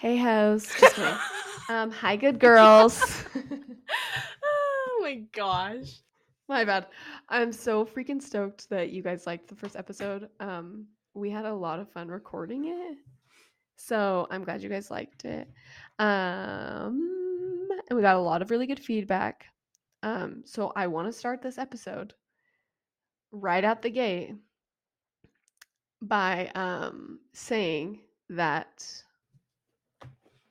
Hey, host. Just kidding. um, hi, good girls. oh my gosh. My bad. I'm so freaking stoked that you guys liked the first episode. Um, we had a lot of fun recording it. So I'm glad you guys liked it. Um, and we got a lot of really good feedback. Um, so I want to start this episode right out the gate by um saying that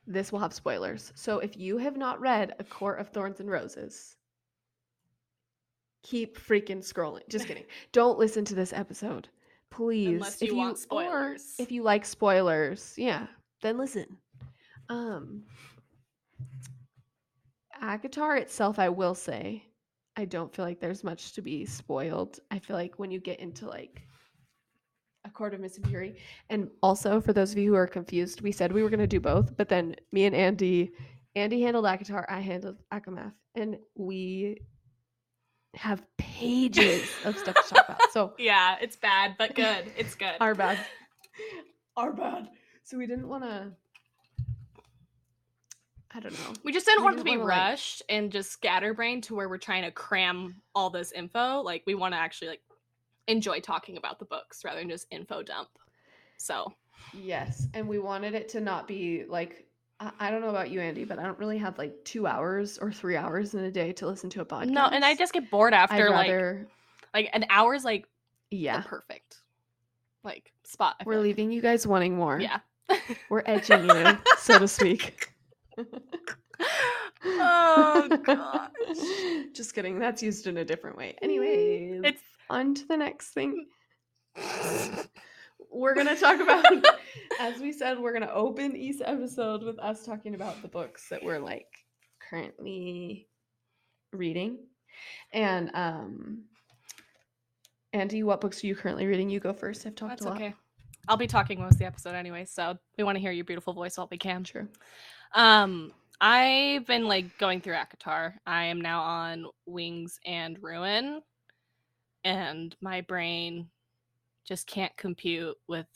this will have spoilers. So if you have not read A Court of Thorns and Roses, keep freaking scrolling. Just kidding. Don't listen to this episode. Please. Unless you if want or spoilers. if you like spoilers, yeah, then listen. Um ACOTAR itself, I will say, I don't feel like there's much to be spoiled. I feel like when you get into like a court of Mist and Fury, and also for those of you who are confused, we said we were going to do both, but then me and Andy, Andy handled ACOTAR, I handled ACOMAF, and we have pages of stuff to talk about. So Yeah, it's bad, but good. It's good. our bad, our bad. So we didn't want to. I don't know. we just didn't we want to didn't be wanna, like- rushed and just scatterbrained to where we're trying to cram all this info. Like we want to actually like enjoy talking about the books rather than just info dump. So Yes, and we wanted it to not be like I, I don't know about you, Andy, but I don't really have like two hours or three hours in a day to listen to a podcast. no, and I just get bored after like rather, like an hour's like yeah. the perfect like spot. I We're like. leaving you guys wanting more. Yeah. we're edging you, so to speak. oh gosh. Just kidding. That's used in a different way. Anyways, It's on to the next thing. we're gonna talk about as we said we're gonna open each episode with us talking about the books that we're like currently reading and um andy what books are you currently reading you go first i've talked That's a lot okay. I'll be talking most of the episode anyway, so we want to hear your beautiful voice while we can. true Um, I've been like going through ACOTAR. I am now on Wings and Ruin, and my brain just can't compute with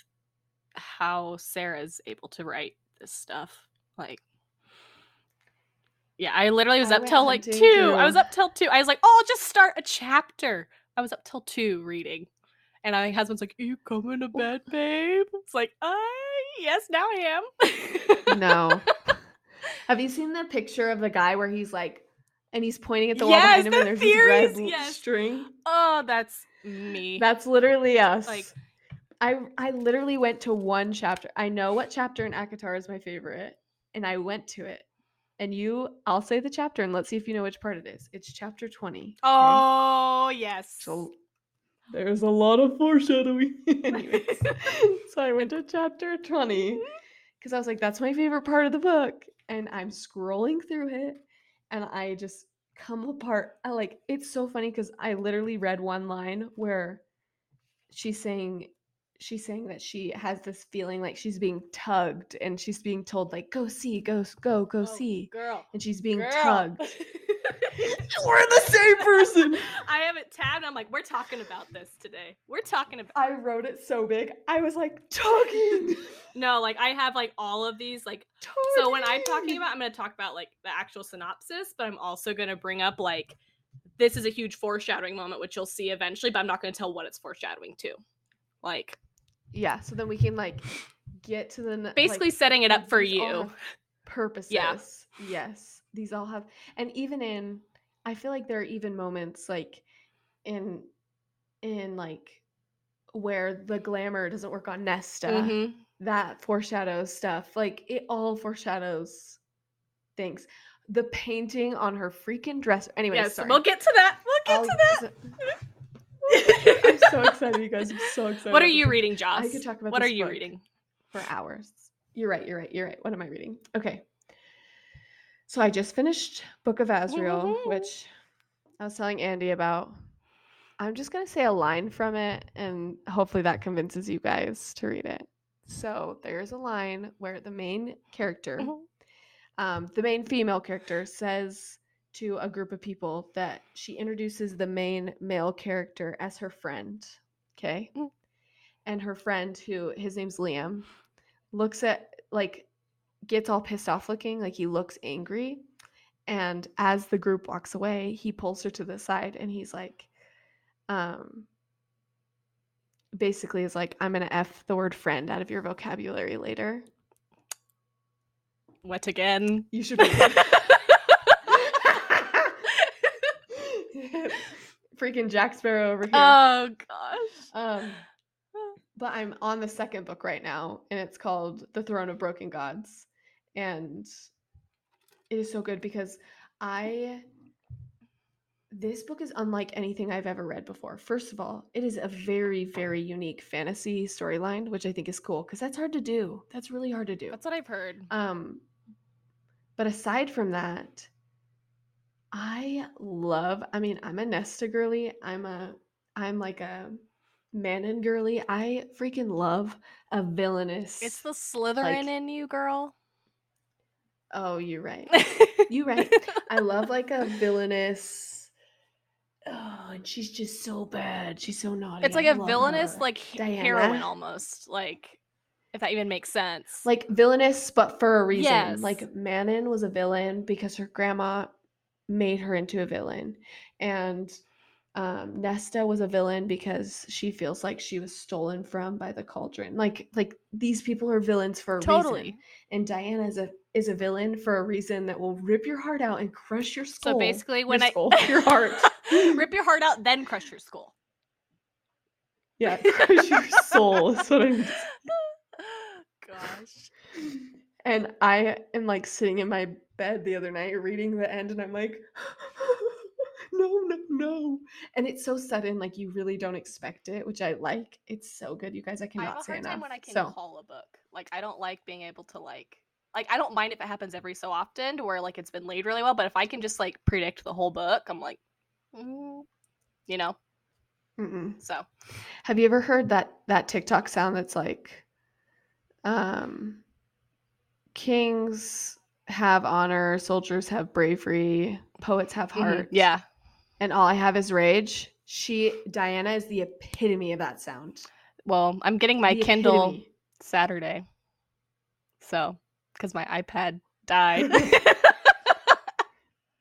how Sarah's able to write this stuff. Like, yeah, I literally was I up till like two. I was up till two. I was like, oh, I'll just start a chapter. I was up till two reading. And my husband's like, Are you coming to bed, babe? It's like, uh, yes, now I am. no have you seen the picture of the guy where he's like and he's pointing at the wall behind him the and there's this red yes. string Oh, that's me. that's literally us like I I literally went to one chapter. I know what chapter in ACOTAR is my favorite, and I went to it. And you, I'll say the chapter, and let's see if you know which part it is. It's chapter twenty. okay? oh yes. So there's a lot of foreshadowing. Anyways, so I went to chapter twenty mm-hmm. because I was like, that's my favorite part of the book, and I'm scrolling through it, and I just come apart. I like it's so funny because I literally read one line where she's saying she's saying that she has this feeling like she's being tugged and she's being told like go see go go go Oh, see girl. and she's being girl. tugged we're the same person I have it tabbed. I'm like, we're talking about this today. We're talking about i wrote it so big i was like tugging no, like I have like all of these like so when I'm talking about I'm gonna talk about like the actual synopsis, but I'm also gonna bring up like this is a huge foreshadowing moment, which you'll see eventually, but I'm not gonna tell what it's foreshadowing to. Like yeah so then we can like get to the basically like, setting it up for you. purposes yes Yes. these all have and even in i feel like there are even moments like in in like where the glamour doesn't work on nesta Mhm. that foreshadows stuff like it all foreshadows things the painting on her freaking dress anyway Yes, sorry. we'll get to that. We'll I'll- get to that. i'm so excited you guys i'm so excited What are you reading, Joss? I could talk about What are you reading? for hours. You're right. You're right. You're right. What am I reading? Okay. So I just finished Book of Azrael, Woohoo. which I was telling Andy about. I'm just going to say a line from it, and hopefully that convinces you guys to read it. So there's a line where the main character, Mhm. um, the main female character, says to a group of people that she introduces the main male character as her friend. Okay. Mhm. And her friend, who his name's Liam, looks at like gets all pissed off looking, like he looks angry. And as the group walks away, he pulls her to the side and he's like, um, basically is like, I'm gonna F the word friend out of your vocabulary later. What again? You should read it. Freaking Jack Sparrow over here. oh gosh. Um, but I'm on the second book right now, and it's called The Throne of Broken Gods. And it is so good because I. This book is unlike anything I've ever read before. First of all, it is a very, very unique fantasy storyline, which I think is cool because that's hard to do. That's really hard to do. That's what I've heard. Um, but aside from that, I love. I mean, I'm a Nesta girly. I'm a. I'm like a Manon girly. I freaking love a villainous. It's the Slytherin in you, girl. oh, you're right. You're right. I love like a villainous. Oh, and she's just so bad. She's so naughty. It's like I a villainous, her. like Dianna. heroine almost. Like, if that even makes sense. like villainous, but for a reason. Yes. Like Manon was a villain because her grandma made her into a villain, and um, Nesta was a villain because she feels like she was stolen from by the cauldron. Like like these people are villains for a Totally. reason, and Dianna is a is a villain for a reason that will rip your heart out and crush your skull. so basically, when your I skull, your heart, rip your heart out, then crush your skull. yeah, crush your soul. Is what I'm Gosh. And I am like sitting in my bed the other night reading the end, and I'm like, no, no, no. And it's so sudden, like you really don't expect it, which I like. It's so good, you guys. I I cannot have a say hard enough. time when I can so call a book. Like, I don't like being able to like. Like I don't mind if it happens every so often to where like it's been laid really well, but if I can just like predict the whole book, I'm like, mm, you know. mm-mm. So have you ever heard that that TikTok sound that's like, um, kings have honor, soldiers have bravery, poets have mhm, heart, yeah, and all I have is rage. She Dianna is the epitome of that sound. Well, I'm getting my The Kindle epitome. Saturday. So, because my iPad died.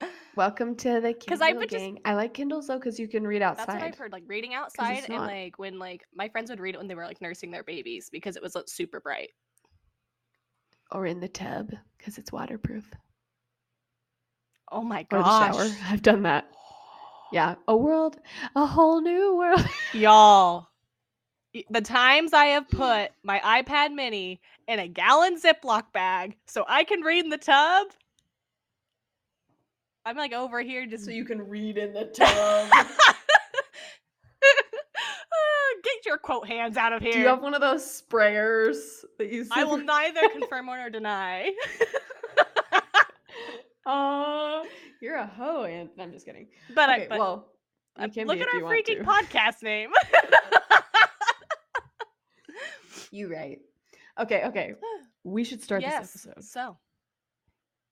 Welcome to the Kindle I would just- gang. I like Kindles though because you can read outside. That's what I've heard. Like reading outside and not- like when like my friends would read it when they were like nursing their babies because it was like, super bright. Or in the tub because it's waterproof. Oh my Or gosh. the shower. I've done that. Yeah, a world, a whole new world. Y'all. The times I have put my iPad mini in a gallon Ziploc bag so I can read in the tub. I'm like over here just so you can read in the tub. Get your quote hands out of here. Do you have one of those sprayers that you? I will neither confirm nor deny. Oh, you're a hoe, and I'm just kidding. But okay, I but well, you uh, can look at our freaking podcast name. You right. Okay, okay. We should start yes. this episode. So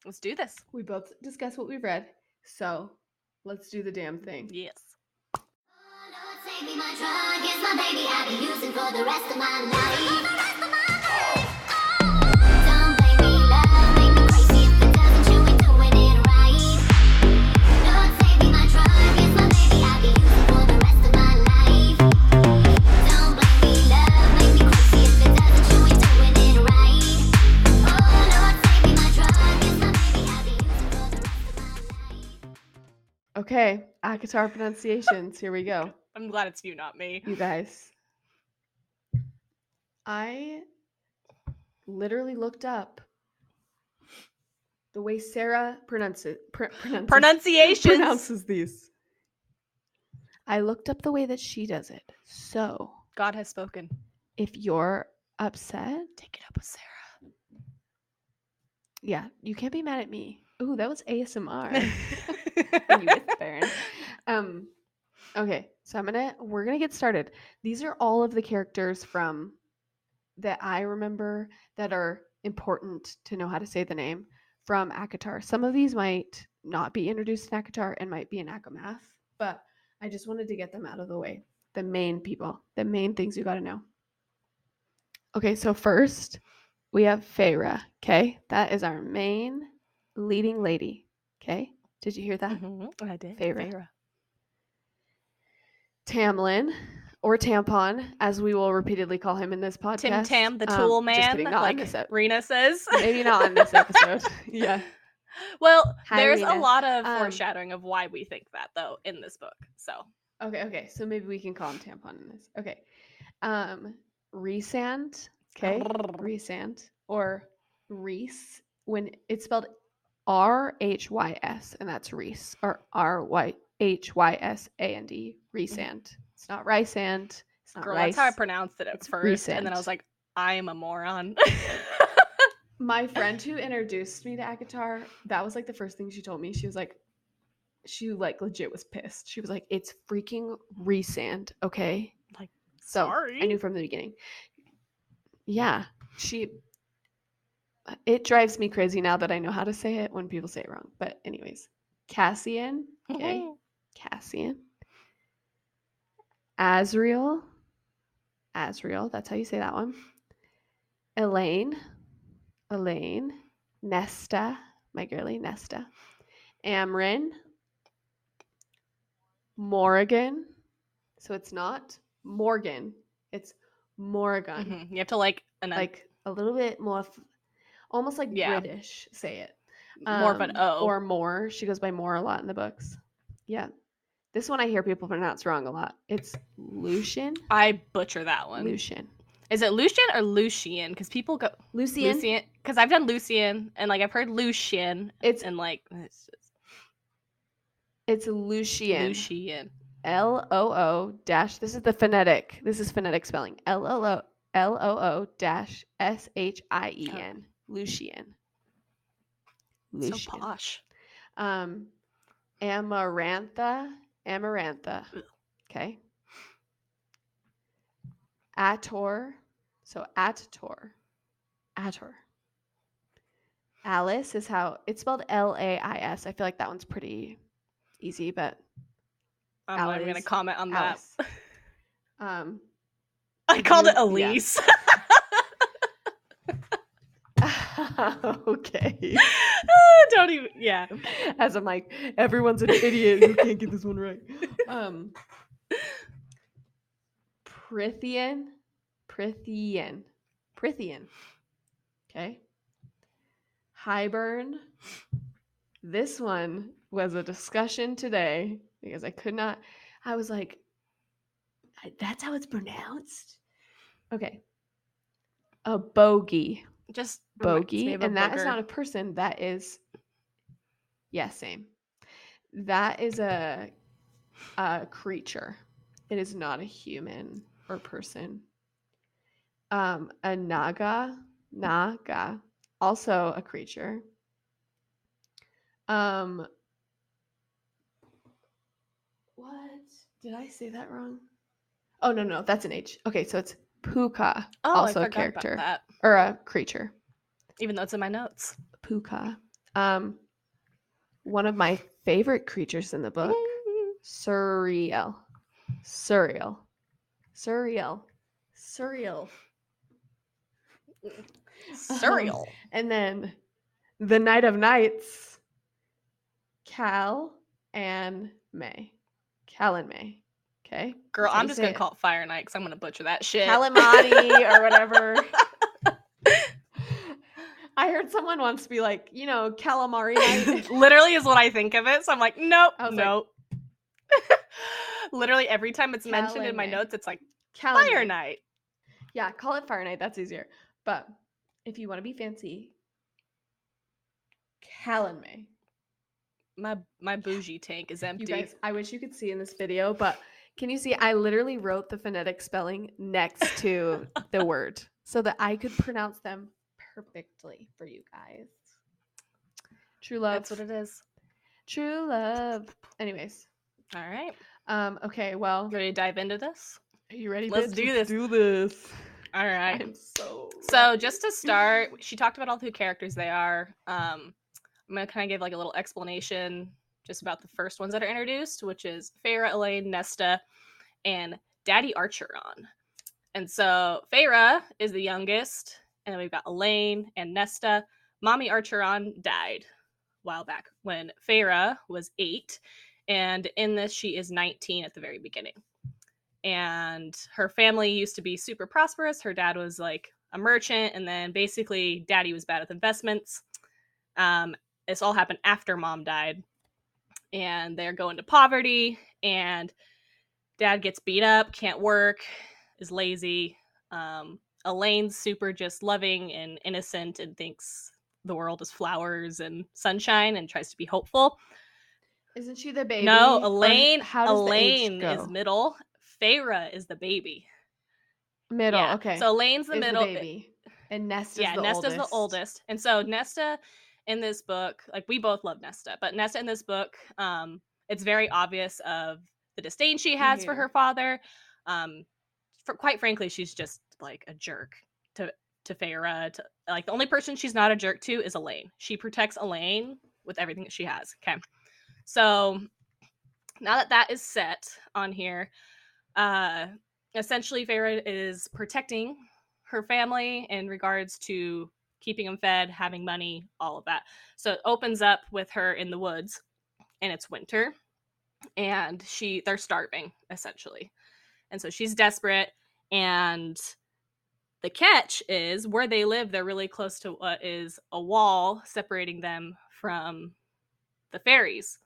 let's do this. We both discuss what we've read, so let's do the damn thing. Yes. Okay, ACOTAR pronunciations. Here we go. I'm glad it's you, not me. you guys. I literally looked up the way Sarah pronounces pr- pronounces, Pronunciations. pronounces these. I looked up the way that she does it. So God has spoken. if you're upset, Take it up with Sarah. yeah, you can't be mad at me. Ooh, that was ASMR. you whispering. Um, okay, so I'm gonna we're gonna get started. These are all of the characters from that I remember that are important to know how to say the name from ACOTAR. Some of these might not be introduced in ACOTAR and might be in ACOMAF, but I just wanted to get them out of the way. The main people, the main things you got to know. Okay, so first, we have Feyre. Okay, that is our main leading lady. Okay, did you hear that? Mhm, I did. Feyre. Feyre. Tamlin or Tampon, as we will repeatedly call him in this podcast. Tim Tam, the Um, tool just man, kidding, like Rena says. Maybe not in this episode. yeah. Well, Hi, there's a lot of Um, foreshadowing of why we think that though in this book. So Okay, okay. So maybe we can call him tampon in this. Okay. Um Rhysand. Okay. Rhysand or Reese when it's spelled R H Y S and that's Reese or R Y H Y S A N D. Rhysand. It's not Rysand. It's not girl, rice. that's how I pronounced it at It's first, and then I was like, I am a moron. My friend who introduced me to ACOTAR, that was like the first thing she told me. She was like, she like legit was pissed. She was like, it's freaking Rhysand, okay? Like, so I knew from the beginning. Yeah, she. uh, It drives me crazy now that I know how to say it when people say it wrong. But anyways, Cassian, okay, Cassian, Azriel, Azriel. That's how you say that one. Elain, Elain, Nesta, my girly Nesta, Amren, Morgan. So it's not Morgan, it's Morgan. Mhm, You have to like, and Like a little bit more, f- almost like Yeah. British, say it. more of an Um, O. Or more. She goes by more a lot in the books. Yeah. This one I hear people pronounce wrong a lot. It's Lucien. I butcher that one. Lucien. Is it Lucien or Lucien? Because people go Lucien. Lucien. Because I've done Lucien, and like I've heard Lucien, It's and like it's just it's Lucien. Lucien. L O O dash. This is the phonetic. This is phonetic spelling. L O O L O O dash S H I E N. Lucien. Lucien. So posh. Um, Amarantha. Amarantha. Okay. Attor. So Attor. Attor. Alis is how it's spelled L A I S. I feel like that one's pretty easy, but I'm not even gonna comment on that. Alis. Um, I called it Yeah. Elise. okay. Don't even. Yeah. As I'm like, everyone's an idiot who can't get this one right. Um, Prythian, Prythian, Prythian. Okay. Hybern. This one was a discussion today because I could not. I was like, that's how it's pronounced. Okay. A bogey Just bogey, and that is not a person. That is, yeah, same. That is a a creature. It is not a human or person. Um, a naga, naga, also a creature. Um, what did I say that wrong? Oh no, no, that's an H. Okay, so it's puca, Oh, also a character or a creature. Even though it's in my notes. Puca. Um, one of my favorite creatures in the book, Suriel. Suriel. Suriel. Suriel. Suriel. And then the Night of Nights, Cal and May. Calanmai. Okay. Girl, I'm just gonna call it Fire Night because I'm gonna butcher that shit. Calamari or whatever. I heard someone once be like, you know, calamari night. Literally is what I think of it. So I'm like, nope, was like- Literally every time it's mentioned in my notes, it's like Calamari. Fire Night. Yeah, call it Fire Night. That's easier. But if you want to be fancy, Calanmai. My my bougie tank is You empty. guys, I wish you could see in this video, but can you see? I literally wrote the phonetic spelling next to the word so that I could pronounce them perfectly for you guys. True love. That's what it is. True love. Anyways, All right. um, okay, well, Ready to dive into this? are you ready? Let's bitch? do this. Do this. All right. I'm so. So just to start, she talked about all the characters they are. Um, I'm gonna kind of give like a little explanation just about the first ones that are introduced, which is Feyre, Elain, Nesta, and Daddy Archeron. And so Feyre is the youngest, And then we've got Elain and Nesta. Mommy Archeron died a while back when Feyre was eight. And in this, she is 19 at the very beginning. And her family used to be super prosperous. Her dad was like a merchant, and then basically, daddy was bad with investments. Um, this all happened after mom died. And they're going to poverty, and dad gets beat up, can't work, is lazy. Um, Elain's super just loving and innocent and thinks the world is flowers and sunshine and tries to be hopeful. Isn't she the baby? No, Or Elain. How does the age Elain is middle. Feyre is the baby. middle. Yeah, Okay. So Elain's the is middle. The baby. And Nesta's yeah, the Nesta's oldest. the oldest. And so Nesta in this book, like we both love Nesta, but Nesta in this book, um, it's very obvious of the disdain she has for her father. Um, for quite frankly, she's just like a jerk to to Feyre. To like the only person she's not a jerk to is Elain. She protects Elain with everything that she has. Okay, so now that that is set on here, uh, essentially Feyre is protecting her family in regards to keeping them fed, having money, all of that. So it opens up with her in the woods and it's winter and she they're starving essentially. And so she's desperate and the catch is where they live they're really close to what is a wall separating them from the fairies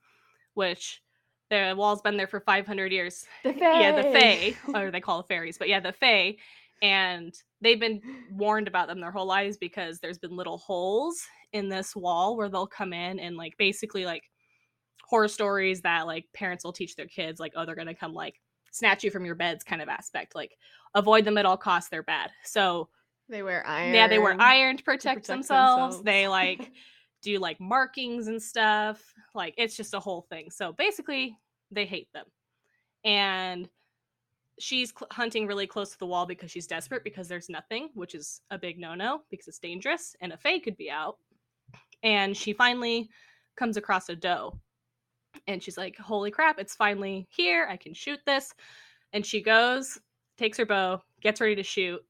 which the wall's been there for 500 years The Fae. yeah, the Fae, or they call it fairies, but yeah, the Fae, and they've been warned about them their whole lives because there's been little holes in this wall where they'll come in and like basically like horror stories that like parents will teach their kids, like oh they're gonna come like snatch you from your beds kind of aspect, like avoid them at all costs. They're bad. So They wear iron. yeah, they wear iron to protect, protect themselves. They like do like markings and stuff. Like it's just a whole thing. So basically, they hate them. And she's cl- hunting really close to the wall because she's desperate because there's nothing, which is a big no-no because it's dangerous and a fae could be out. And she finally comes across a doe. And she's like, "Holy crap, it's finally here. I can shoot this." And she goes, takes her bow, gets ready to shoot,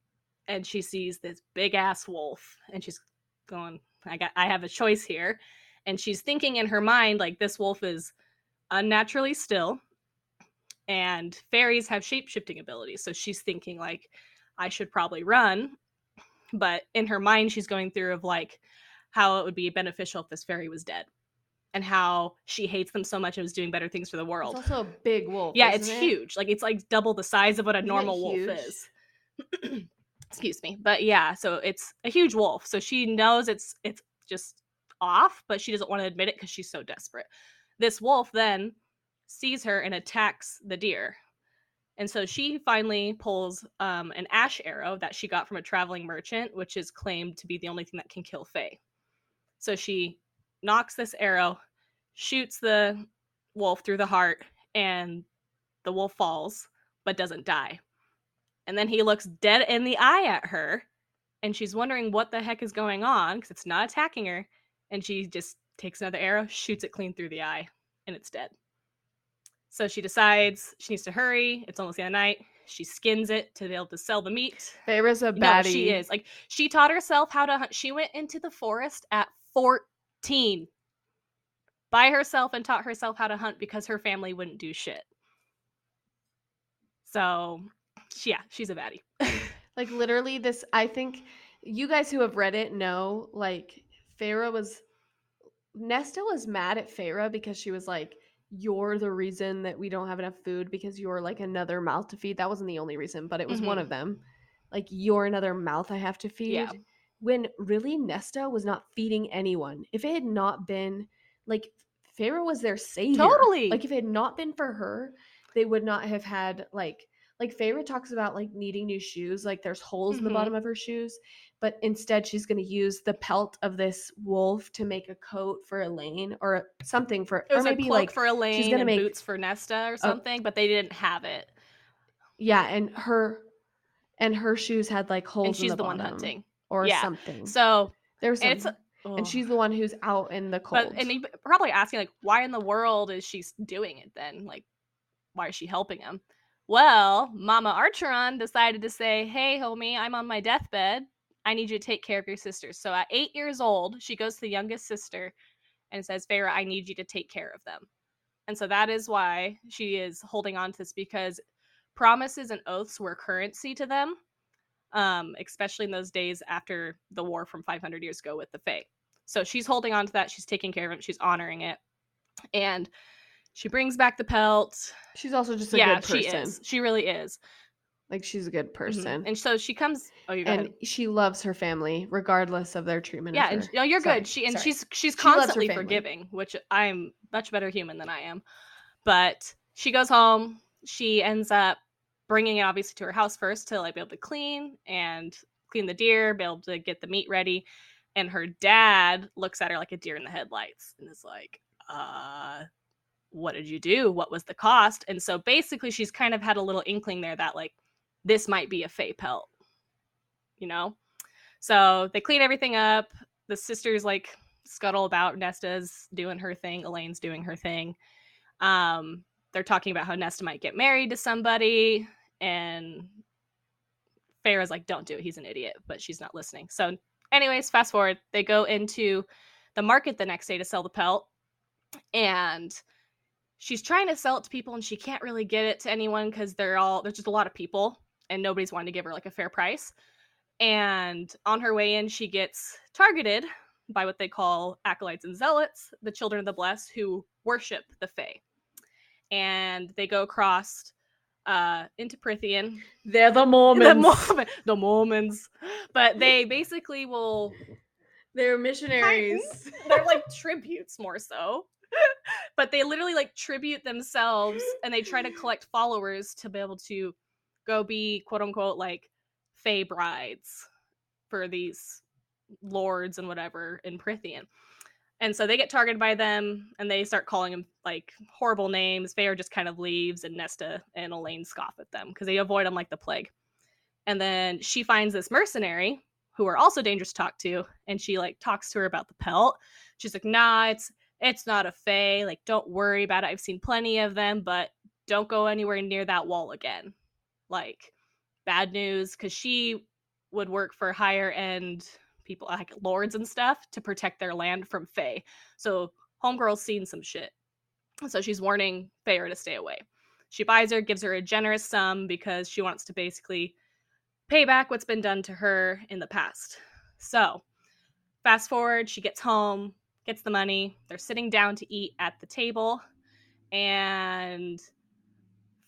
and she sees this big ass wolf and she's going i got i have a choice here and she's thinking in her mind like this wolf is unnaturally still and fairies have shape-shifting abilities so she's thinking like i should probably run but in her mind she's going through of like how it would be beneficial if this fairy was dead and how she hates them so much and was doing better things for the world It's also a big wolf. yeah, it's it? huge. Like it's like double the size of what a Isn't normal wolf is. Excuse me. But yeah, so it's a huge wolf. So she knows it's it's just off, but she doesn't want to admit it because she's so desperate. This wolf then sees her and attacks the deer. And so she finally pulls um, an ash arrow that she got from a traveling merchant, which is claimed to be the only thing that can kill Fae. So she knocks this arrow, shoots the wolf through the heart, and the wolf falls but doesn't die. And then he looks dead in the eye at her, and she's wondering what the heck is going on because it's not attacking her. And she just takes another arrow, shoots it clean through the eye, and it's dead. So she decides she needs to hurry. It's almost the end of the night. She skins it to be able to sell the meat. Feyre's a baddie. No, she is. Like she taught herself how to hunt. She went into the forest at 14 by herself and taught herself how to hunt because her family wouldn't do shit. So, yeah, she's a baddie. Like literally this I think you guys who have read it know like Feyre was Nesta was mad at Feyre because she was like you're the reason that we don't have enough food because you're like another mouth to feed. That wasn't the only reason, but it was one Mhm. of them. Like you're another mouth I have to feed. Yeah. When really Nesta was not feeding anyone. If it had not been like Feyre was their savior. Totally. Like if it had not been for her, they would not have had like like Feyre talks about like needing new shoes. Like there's holes in the Mhm. bottom of her shoes, but instead she's going to use the pelt of this wolf to make a coat for Elain or something for, It or maybe a cloak like for Elain gonna and make- boots for Nesta or oh. something, but they didn't have it. yeah, and her and her shoes had like holes. And she's the, the, one hunting. or Yeah. something. So, there's and it's some, ugh. and she's the one who's out in the cold. But and you probably asking like, why in the world is she doing it then? Like, why is she helping him? Well, Mama Archeron decided to say, "Hey, homie, I'm on my deathbed. I need you to take care of your sisters. So at eight years old, she goes to the youngest sister and says, Feyre, I need you to take care of them. And so that is why she is holding on to this because promises and oaths were currency to them, um, especially in those days after the war from 500 years ago with the Fae. So she's holding on to that. She's taking care of it. She's honoring it. And she brings back the pelt. She's also just a yeah, good person. she is. She really is. Like she's a good Mhm. person. And so she comes. Oh, you And ahead. she loves her family, regardless of their treatment. Yeah, of and no, you're Sorry, good. She and sorry. she's she's She constantly family. forgiving, which I'm much better human than I am. But she goes home. She ends up bringing it obviously to her house first to like be able to clean and clean the deer, be able to get the meat ready. And her dad looks at her like a deer in the headlights and is like, "Uh, what did you do? What was the cost?" And so basically, she's kind of had a little inkling there that like this might be a fae pelt, you know. So they clean everything up. The sisters like scuttle about. Nesta's doing her thing. Elain's doing her thing. Um, they're talking about how Nesta might get married to somebody, and Feyre's like, "Don't do it. He's an idiot." But she's not listening. So, anyways, fast forward. They go into the market the next day to sell the pelt, and she's trying to sell it to people, and she can't really get it to anyone because they're all there's just a lot of people, and nobody's wanting to give her like a fair price. And on her way in, she gets targeted by what they call acolytes and zealots, the children of the blessed, who worship the Fae. And they go across uh, into Prythian. They're the The, Mormons. Mormon, the Mormons. But they basically will, They're missionaries. they're like tributes more so. but they literally like tribute themselves and they try to collect followers to be able to go be quote unquote like Fae brides for these lords and whatever in Prythian. And so they get targeted by them and they start calling them like horrible names. Fair just kind of leaves and Nesta and Elain scoff at them because they avoid them like the plague. And then she finds this mercenary who are also dangerous to talk to and she like talks to her about the pelt. She's like, nah, it's it's not a fae. Like, don't worry about it. I've seen plenty of them, but don't go anywhere near that wall again. Like, bad news, because she would work for higher end people like lords and stuff to protect their land from fae. So homegirl's seen some shit. So she's warning Fair to stay away. She buys her, gives her a generous sum because she wants to basically pay back what's been done to her in the past. So, fast forward, she gets home, gets the money. They're sitting down to eat at the table, and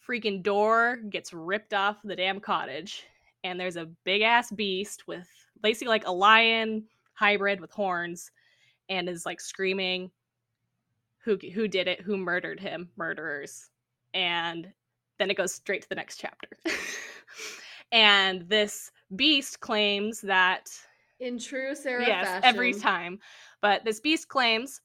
freaking door gets ripped off the damn cottage. And there's a big ass beast with basically like a lion hybrid with horns, and is like screaming, "Who who did it? Who murdered him? Murderers!" And then it goes straight to the next chapter. and this beast claims that In true Sarah yes, fashion. every time. But this beast claims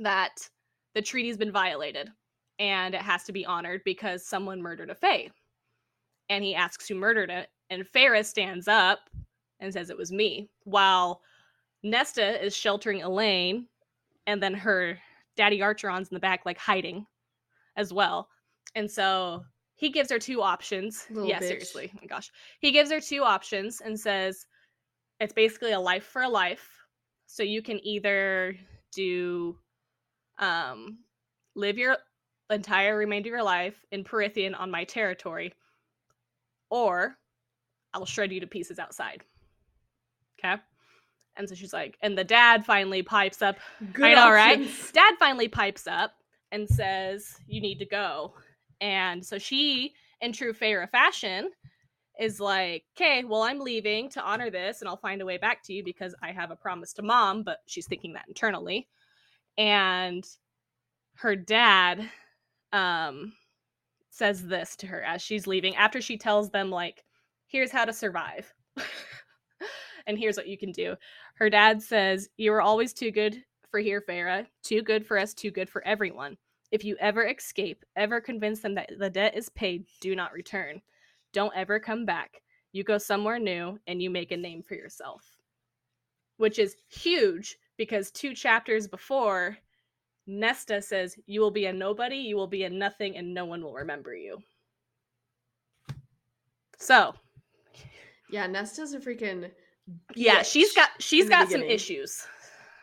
that the treaty's been violated and it has to be honored because someone murdered a Fae. And he asks who murdered it, and Feyre stands up and says it was me, while Nesta is sheltering Elain, and then her daddy Archeron's in the back, like hiding as well. And so he gives her two options. Little yeah, bitch. seriously. Oh my gosh. He gives her two options and says, it's basically a life for a life. So you can either do um live your entire remainder of your life in Perithian on my territory, or I'll shred you to pieces outside. Okay. And so she's like, and the dad finally pipes up. Good right? options. Dad finally pipes up and says, You need to go. And so she, in true Feyre fashion, is like, Okay, well, I'm leaving to honor this and I'll find a way back to you because I have a promise to mom, but she's thinking that internally. And her dad um says this to her as she's leaving after she tells them like here's how to survive. And here's what you can do. Her dad says you are always too good for here Feyre. Too good for us too good for everyone. If you ever escape ever convince them that the debt is paid do not return. Don't ever come back. You go somewhere new and you make a name for yourself. Which is huge because two chapters before Nesta says, You will be a nobody, you will be a nothing, and no one will remember you. So, Yeah, Nesta's a freaking Yeah, she's got she's got some issues.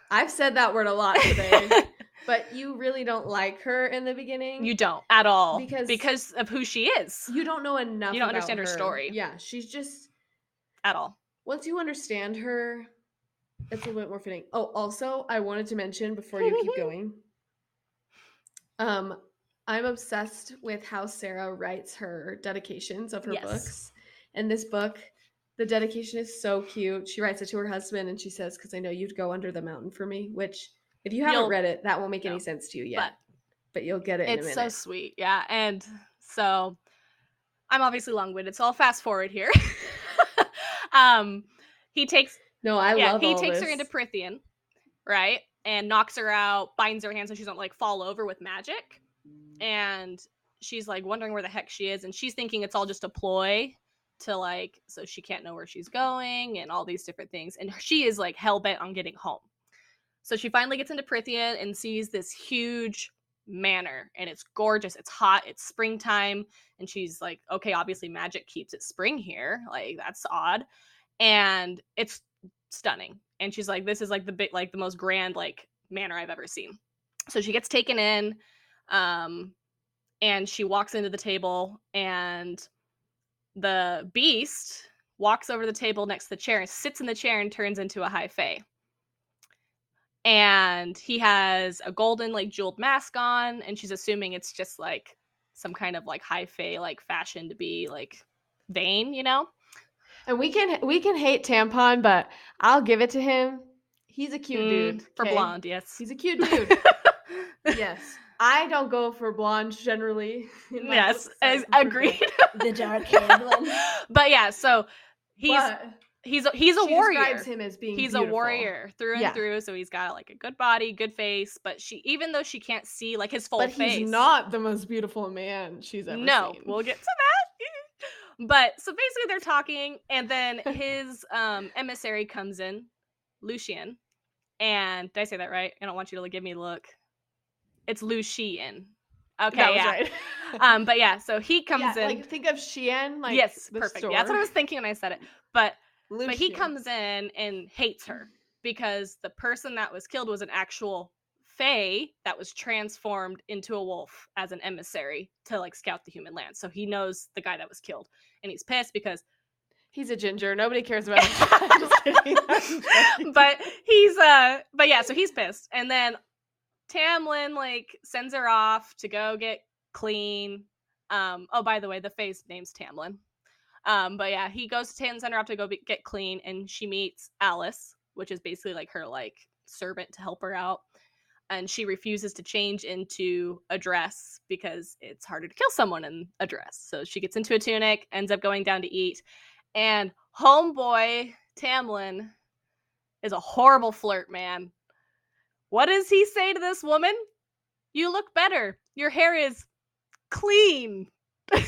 I've said that word a lot today, but you really don't like her in the beginning. you don't at all Because- because of who she is you don't know enough. You don't understand her story. Yeah, she's just at all. once you understand her, it's a little bit more fitting. Oh, also, I wanted to mention before you keep going. Um, I'm obsessed with how Sarah writes her dedications of her Yes. books. And this book, the dedication is so cute. She writes it to her husband and she says, Because I know you'd go under the mountain for me, which if you haven't You'll- read it, that won't make no, any sense to you yet. but But, you'll get it in a It's so sweet. Yeah. And so I'm obviously long winded, so I'll fast forward here. um he takes no, I yeah, love he takes her into Prythian, right? And knocks her out, binds her hands so she doesn't like fall over with magic. Mm. And she's like wondering where the heck she is, and she's thinking it's all just a ploy to like so she can't know where she's going and all these different things. And she is like hell bent on getting home. So she finally gets into Prythian and sees this huge manor and it's gorgeous. It's hot, it's springtime, and she's like, okay, obviously magic keeps it spring here. Like that's odd. And it's stunning. And she's like, this is like the big like the most grand like manor I've ever seen. So she gets taken in um and she walks into the table and the beast walks over to the table next to the chair and sits in the chair and turns into a high fae and he has a golden like jeweled mask on and she's assuming it's just like some kind of like high fae like fashion to be like vain you know And we can we can hate tampon, but I'll give it to him. He's a cute Mm, dude. for 'kay? blonde yes He's a cute dude. yes. I don't go for blondes generally. yes as- agreed The dark haired one. but yeah so he's But he's a, he's a she warrior describes him as being he's a warrior through and Yeah. through so he's got like a good body good face but she even though she can't see like his full But face he's not the most beautiful man she's ever no seen. we'll get to that but so basically they're talking and then his um emissary comes in Lucien and did i say that right? I don't want you to like, give me a look. It's Lucien. Okay That was yeah. right. um but yeah so he comes yeah, in. like think of Shein, like yes perfect. Yeah, that's what i was thinking when i said it. But but he comes in and hates her because the person that was killed was an actual fae that was transformed into a wolf as an emissary to like scout the human land. So he knows the guy that was killed and he's pissed because He's a ginger. Nobody cares about him. I'm just kidding. I'm joking. but he's uh but yeah, so he's pissed. And then Tamlin like sends her off to go get clean. Um oh by the way, the fae's name's Tamlin. Um but yeah, he goes to Tam send her off to go be- get clean and she meets Alis, which is basically like her like servant to help her out. And she refuses to change into a dress because it's harder to kill someone in a dress. So she gets into a tunic, ends up going down to eat, and homeboy Tamlin is a horrible flirt, man. What does he say to this woman? You look better. Your hair is clean. and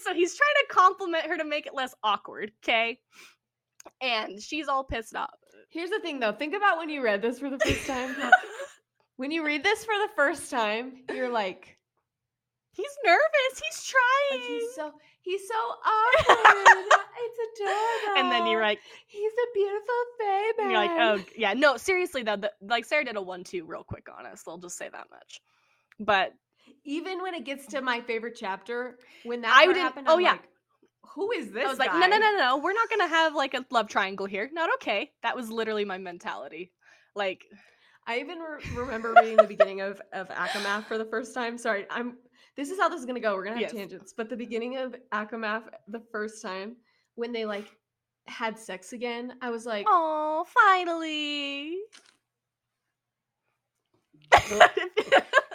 so he's trying to compliment her to make it less awkward, okay? And she's all pissed off. Here's the thing though. Think about when you read this for the first time. when you read this for the first time, you're like, he's nervous. He's like trying. he's so he's so awkward. it's adorable. and then you're like, he's a beautiful baby. and you're like, oh yeah, no, seriously though, the, like Sarah did a one-two real quick on us. I'll just say that much. But Even when it gets to my favorite chapter, when that I didn't- happened, oh, I'm yeah. like, who is this? I was like, no, no, no, no, we're not gonna have like a love triangle here. Not okay. That was literally my mentality. Like, I even re- remember reading the beginning of of ACOMAF for the first time. Sorry, I'm. This is how this is gonna go. We're gonna have Yes. tangents, but the beginning of ACOMAF the first time when they like had sex again, I was like, oh, finally.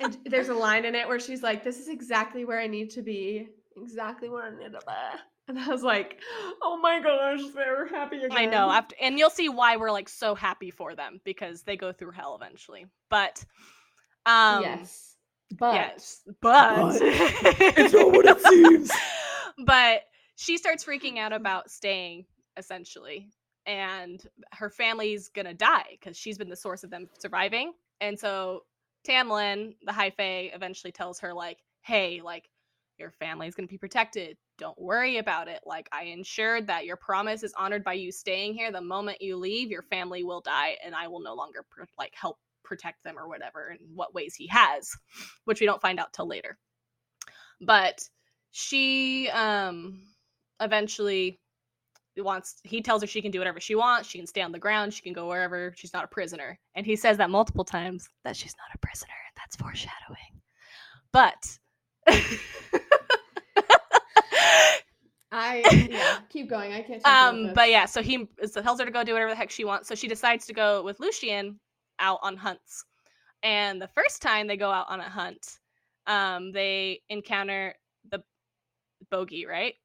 and there's a line in it where she's like, "This is exactly where I need to be, exactly where I need to be," and I was like, "Oh my gosh, they're happy again." I know. After and you'll see why we're like so happy for them because they go through hell eventually. But um yes, but yes, but, but it's not what it seems. but she starts freaking out about staying essentially, and her family's gonna die because she's been the source of them surviving. And so Tamlin, the High Fae, eventually tells her like, "Hey, like your family's gonna be protected. Don't worry about it. Like, I ensured that your promise is honored by you staying here. The moment you leave, your family will die, and I will no longer like help protect them or whatever. In what ways he has, which we don't find out till later. But she um eventually wants he tells her she can do whatever she wants she can stay on the ground she can go wherever she's not a prisoner and he says that multiple times that she's not a prisoner that's foreshadowing but I yeah, keep going. I can't. um but yeah so he so tells her to go do whatever the heck she wants so she decides to go with Lucien out on hunts and the first time they go out on a hunt um they encounter the bogey right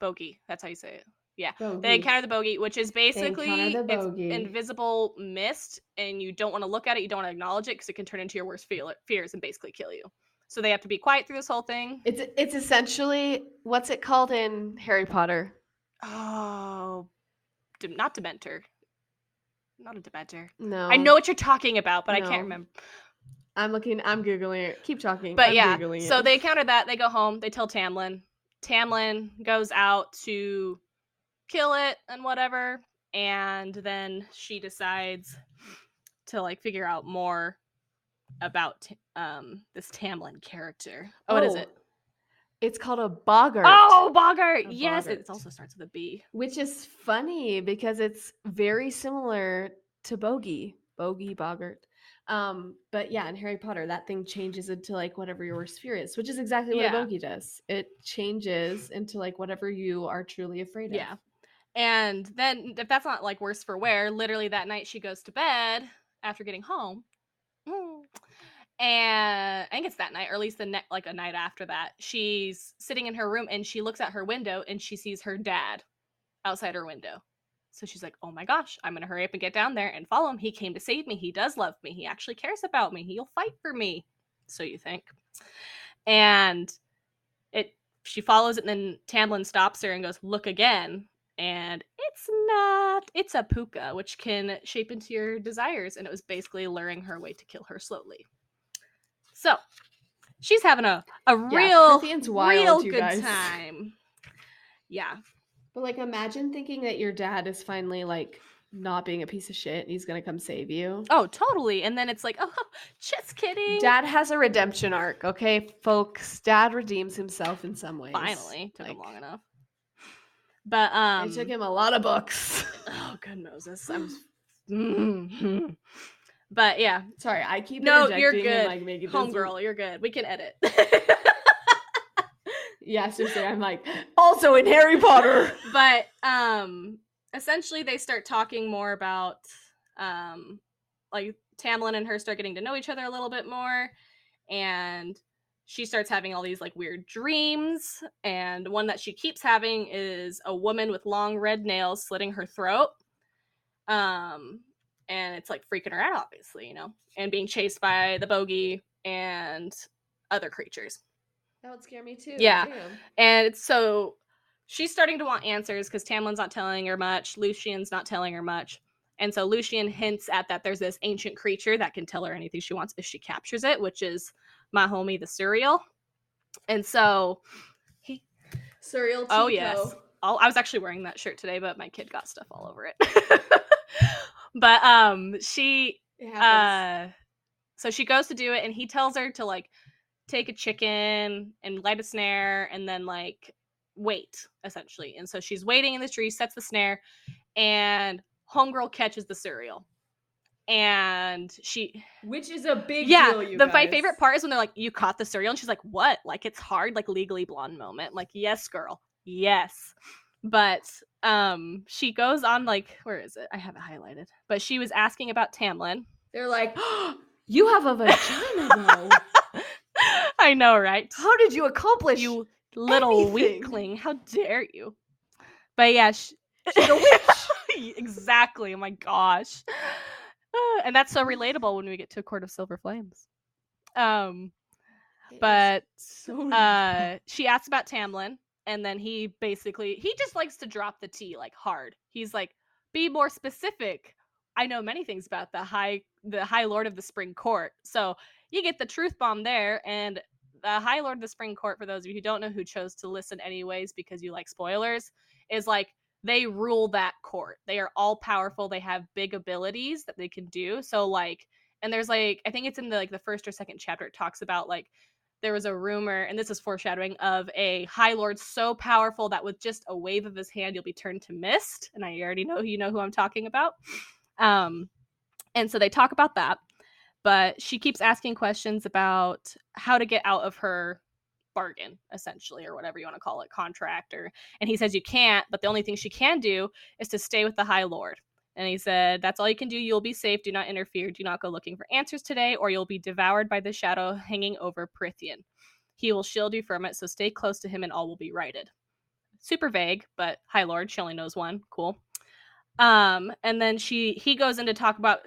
bogey that's how you say it Yeah. they encounter the bogey, which is basically it's invisible mist, and you don't want to look at it. You don't want to acknowledge it because it can turn into your worst feel- fears and basically kill you. So they have to be quiet through this whole thing. It's it's essentially what's it called in Harry Potter? Oh, not Dementor. Not a Dementor. No, I know what you're talking about, but I can't remember. I'm looking. I'm googling it. Keep talking. But I'm yeah, so they encounter that. They go home. They tell Tamlin. Tamlin goes out to kill it and whatever, and then she decides to like figure out more about um this Tamlin character. Oh, what is it? It's called a boggart. Oh, boggart. A Yes, boggart. it also starts with a B. which is funny because it's very similar to bogey, bogey, boggart. Um, but yeah, in Harry Potter, that thing changes into like whatever your worst fear is, which is exactly what Yeah. a bogey does. It changes into like whatever you are truly afraid of. Yeah. And then if that's not like worse for wear, literally that night she goes to bed after getting home. Mm. And I think it's that night, or at least the ne- like a night after that. She's sitting in her room and she looks at her window and she sees her dad outside her window. So she's like, "Oh my gosh, I'm gonna hurry up and get down there and follow him. He came to save me. He does love me. He actually cares about me. He'll fight for me." So you think. And it she follows it and then Tamlin stops her and goes, "Look again." And it's not. It's a puca, which can shape into your desires, and it was basically luring her away to kill her slowly. So she's having a a Yeah, real, wild, real good guys. time. Yeah, But like, imagine thinking that your dad is finally like not being a piece of shit and he's gonna come save you. Oh, totally. And then it's like, oh, just kidding. Dad has a redemption arc, okay, folks. Dad redeems himself in some ways. Finally, took him long enough. But um, it took him a lot of books. Oh, good Moses. I'm. But yeah, Sorry, I keep No, you're good. And, like making homegirl, you're good. We can edit. Yeah, sister. I'm like also in Harry Potter. but um, essentially, they start talking more about um, like Tamlin and her start getting to know each other a little bit more, and she starts having all these like weird dreams. And one that she keeps having is a woman with long red nails slitting her throat. Um, and it's like freaking her out, obviously, you know, and being chased by the bogey and other creatures. That would scare me too. Yeah. damn. And it's so she's starting to want answers because Tamlin's not telling her much. Lucien's not telling her much. And so Lucien hints at that there's this ancient creature that can tell her anything she wants if she captures it, which is my homie, the Suriel. And so he Suriel. Oh, yes. all I was actually wearing that shirt today, but my kid got stuff all over it. but um she uh so she goes to do it and he tells her to like take a chicken and light a snare and then like wait essentially and so she's waiting in the tree sets the snare and homegirl catches the Suriel and she Which is a big yeah deal. You the my favorite part is when they're like you caught the Suriel and she's like what? Like it's hard like legally blonde moment. Like yes girl. Yes. But um she goes on like where is it? I have it highlighted. But she was asking about tamlin. They're like, you have a vagina though. i know right? How did you accomplish? you little anything. weakling. How dare you? But yeah sh- She's a witch. exactly. Oh my gosh And that's so relatable when we get to a court of silver flames um but so uh she asks about Tamlin and then he basically he just likes to drop the T like hard. He's like be more specific. I know many things about the high the high lord of the spring court. So you get the truth bomb there and the High Lord of the Spring Court, for those of you who don't know who chose to listen anyways because you like spoilers, is like they rule that court. They are all powerful. They have big abilities that they can do. So like, and there's like, I think it's in the like the first or second chapter. It talks about like there was a rumor, and this is foreshadowing of a High Lord so powerful that with just a wave of his hand, you'll be turned to mist. And I already know you know who I'm talking about. Um, and so they talk about that, but she keeps asking questions about how to get out of her bargain, essentially, or whatever you want to call it, contract. Or and he says you can't, but the only thing she can do is to stay with the High Lord. And he said, That's all you can do. You'll be safe. Do not interfere. Do not go looking for answers today, or you'll be devoured by the shadow hanging over Prythian. He will shield you from it, so stay close to him and all will be righted. Super vague, but High Lord, she only knows one. Cool. Um, and then she he goes in to talk about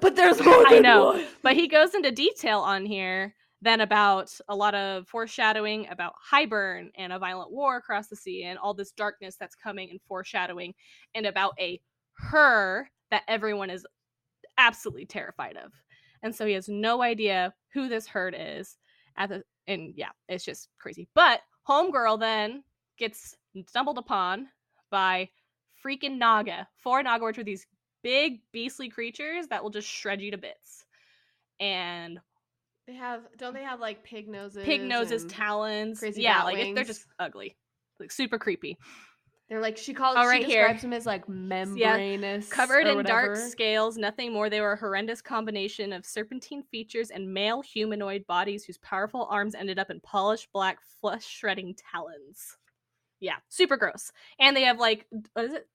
But there's more. I know, one. but he goes into detail on here then about a lot of foreshadowing about Hybern and a violent war across the sea and all this darkness that's coming and foreshadowing and about a her that everyone is absolutely terrified of. And so he has no idea who this herd is at the and yeah, it's just crazy. But Homegirl then gets stumbled upon by freaking Naga. Four Naga, which are these big beastly creatures that will just shred you to bits. And They have don't they have like pig noses? pig noses, talons. crazy yeah, like it- they're just ugly. Like super creepy. They're like she calls. Oh, she right here. describes them as like membranous, Covered or in dark scales, nothing more. They were a horrendous combination of serpentine features and male humanoid bodies whose powerful arms ended up in polished black flesh shredding talons. Yeah, super gross. And they have like what is it?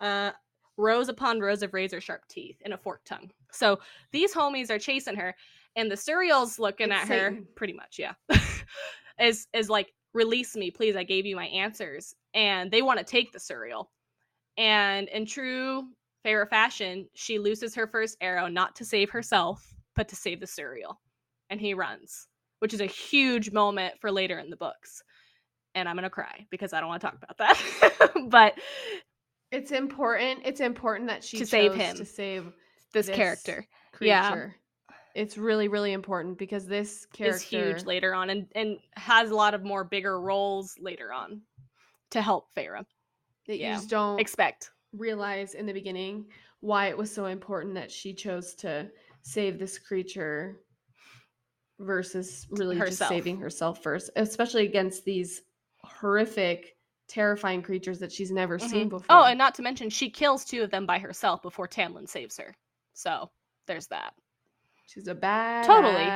Uh rows upon rows of razor sharp teeth and a forked tongue. So these homies are chasing her, and the Suriel's looking It's at her pretty much, yeah. is is like, release me, please. I gave you my answers. And they want to take the Suriel And in true Feyre fashion, she loses her first arrow not to save herself, but to save the Suriel And he runs, which is a huge moment for later in the books. And I'm gonna cry because I don't want to talk about that. but It's important. It's important that she To save him. to save this, This character creature. Yeah. It's really really important because this character is huge later on and, and has a lot of more bigger roles later on to help Feyre. that yeah. you just don't Expect. realize in the beginning why it was so important that she chose to save this creature versus really just saving herself first, especially against these horrific, terrifying creatures that she's never seen Mhm. before. Oh, and not to mention she kills two of them by herself before Tamlin saves her. So there's that. She's a bad Totally.